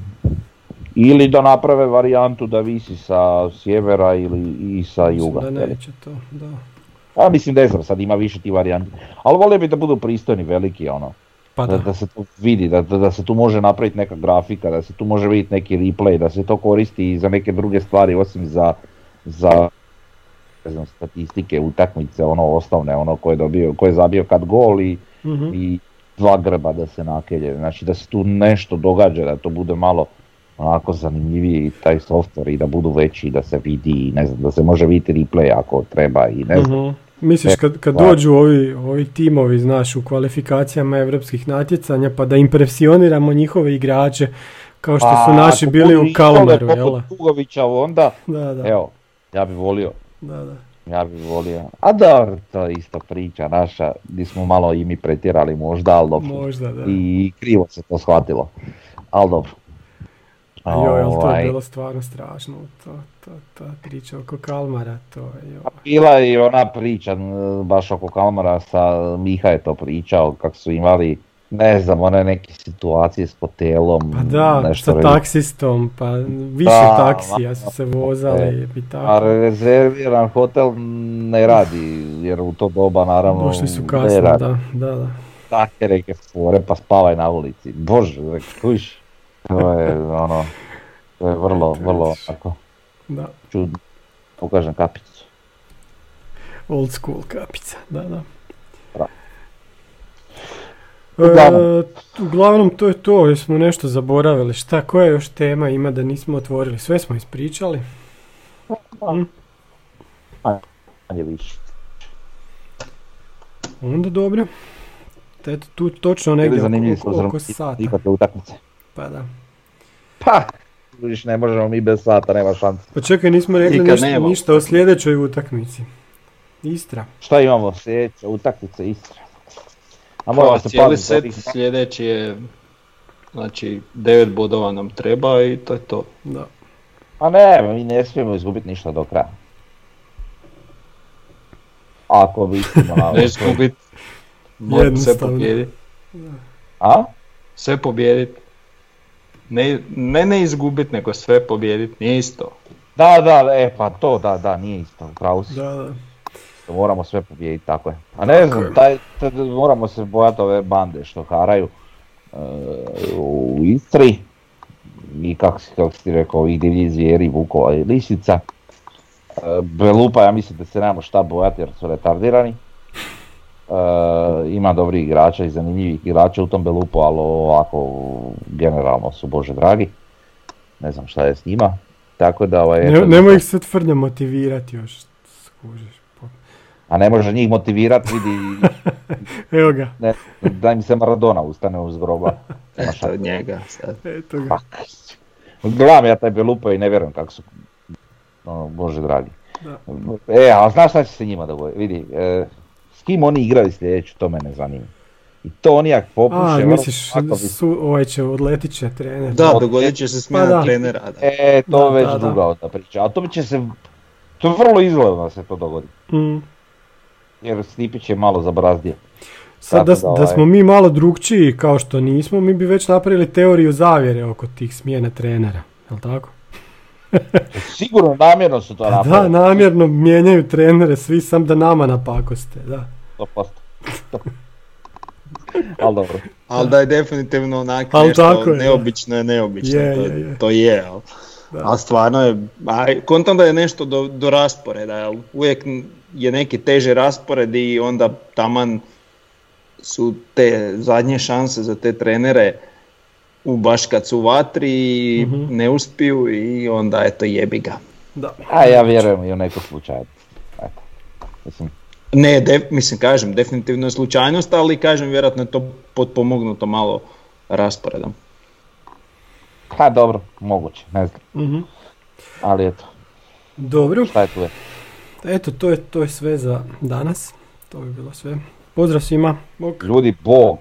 ili da naprave varijantu da visi sa sjevera ili i sa Mislim juga. Da jeli? neće to, da. A mislim ne znam, sad ima više ti varijanti. Ali volio bi da budu pristojni, veliki ono. Pa Da, da. da se to vidi, da, da, da se tu može napraviti neka grafika, da se tu može vidjeti neki replay, da se to koristi i za neke druge stvari osim za, za ne znam, statistike, utakmice, ono osnovne, ono ko je dobio, ko je zabio kad gol i, Mhm. i dva grba da se nakelje. Znači da se tu nešto događa, da to bude malo onako zanimljiviji taj software i da budu veći, da se vidi, i ne znam, da se može vidjeti replay ako treba i ne znam. Mhm. Misliš kad, kad dođu ovi, ovi timovi, znaš, u kvalifikacijama evropskih natjecanja, pa da impresioniramo njihove igrače, kao što su naši bili u Kalmaru, jel? onda, Da, da, evo, ja bi volio. da, da. Ja bi volio. A dobro, to je isto priča naša, gdje smo malo i mi pretjerali možda, ali dobro. Možda, da. I krivo se to shvatilo. Ali dobro. A joj, ali to Ovaj, je bilo stvarno strašno, to, to, to priča oko Kalmara, to je joj. Pa Bila je i ona priča, baš oko Kalmara, sa Miha je to pričao, kako su imali, ne znam, one neke situacije s hotelom, Pa da, nešto sa taksistom, pa više Da, taksija su se vozali i A tako. rezerviran hotel ne radi, jer u to doba naravno Došli su ne kasno, radi. da, da, da. Take reke fore, pa spavaj na ulici. Bože, kuš. To je ono, to je vrlo, vrlo onako Da, čudno. Pokažem kapicu. old school kapica, da. Da. E, Uglavnom. uglavnom to je to, jesmo nešto zaboravili. Šta, koja još tema ima da nismo otvorili? Sve smo ispričali. Hm? Manje više. Onda dobro. Eto, tu točno negdje oko, oko, oko sata. utakmice. Pa da. Pa, ne možemo mi bez sata, nema šanse. Pa čekaj, nismo rekli ništa, ništa o sljedećoj utakmici. Istra. Šta imamo sljedeće utakmice Istra? A Pa, moramo se cijeli set sljedeći je, znači 9 bodova nam treba i to je to. Da. A ne, mi ne smijemo izgubiti ništa do kraja. Ako na... Ne izgubit, sve pobijedit. A? Sve pobijedit. Ne, ne ne izgubit, nego sve pobijedit, nije isto. Da, da, e pa to, da, da, nije isto, pravo si. Da, da. Moramo sve pobijediti, tako je. A ne znam, taj, taj- moramo se bojati ove bande što haraju e, u Istri. I kako si, kako si rekao, ovih divlji zvijeri, Vukova i Lisica. E, Belupa, ja mislim da se nemamo šta bojati jer su retardirani. E, ima dobrih igrača i zanimljivih igrača u tom Belupu, ali ovako generalno su bože dragi. Ne znam šta je s njima. Tako da ovaj... Ne, nemoj ih sad tvrdnje motivirati još. Skužiš. A ne može njih motivirati, vidi Evo ga. Ne, da im se Maradona ustane uz groba. Eto njega sad. Eto ga. Gledam ja taj Belupa i ne vjerujem kako su, ono, bože dragi. Da. E, a znaš šta će se njima dogoditi? Vidi, e, s kim oni igraju sljedeću, to mene zanima. I to oni jak popuše, A, vrlo misliš, su, ovaj će, odletit će trener. Da, dogodit će se smjena Pa da. trenera. Da. E, to Da, već da, onda priča, a to će se, to je vrlo izgledno da se to dogodi. Mm. Jer Stipić je malo zabrazdio. Sad da, da, da ovaj- smo mi malo drugčiji kao što nismo, mi bi već napravili teoriju zavjere oko tih smjena trenera. Jel tako? Sigurno namjerno su to Da, napravili. namjerno mijenjaju trenere svi sam da nama napakoste, da. 100%. Ali dobro. Ali da je definitivno onak Al nešto tako je, da. neobično je neobično. Je, to, je, je. to je, ali Da. al stvarno je, a kontam da je nešto do, do rasporeda, jel uvijek je neki teži raspored i onda taman su te zadnje šanse za te trenere u baš kad su vatri i Mhm. ne uspiju i onda eto jebi ga. da. A ja vjerujem i u neku slučaju. Eto. Mislim, Ne, de- mislim kažem, definitivno je slučajnost, ali kažem vjerojatno je to potpomognuto malo rasporedom. pa dobro, moguće, ne znam. Mhm. Ali eto, Dobro, šta je tu je? Eto to je, to sve za danas. To bi bilo sve. Pozdrav svima. Bok. Ljudi, Bog.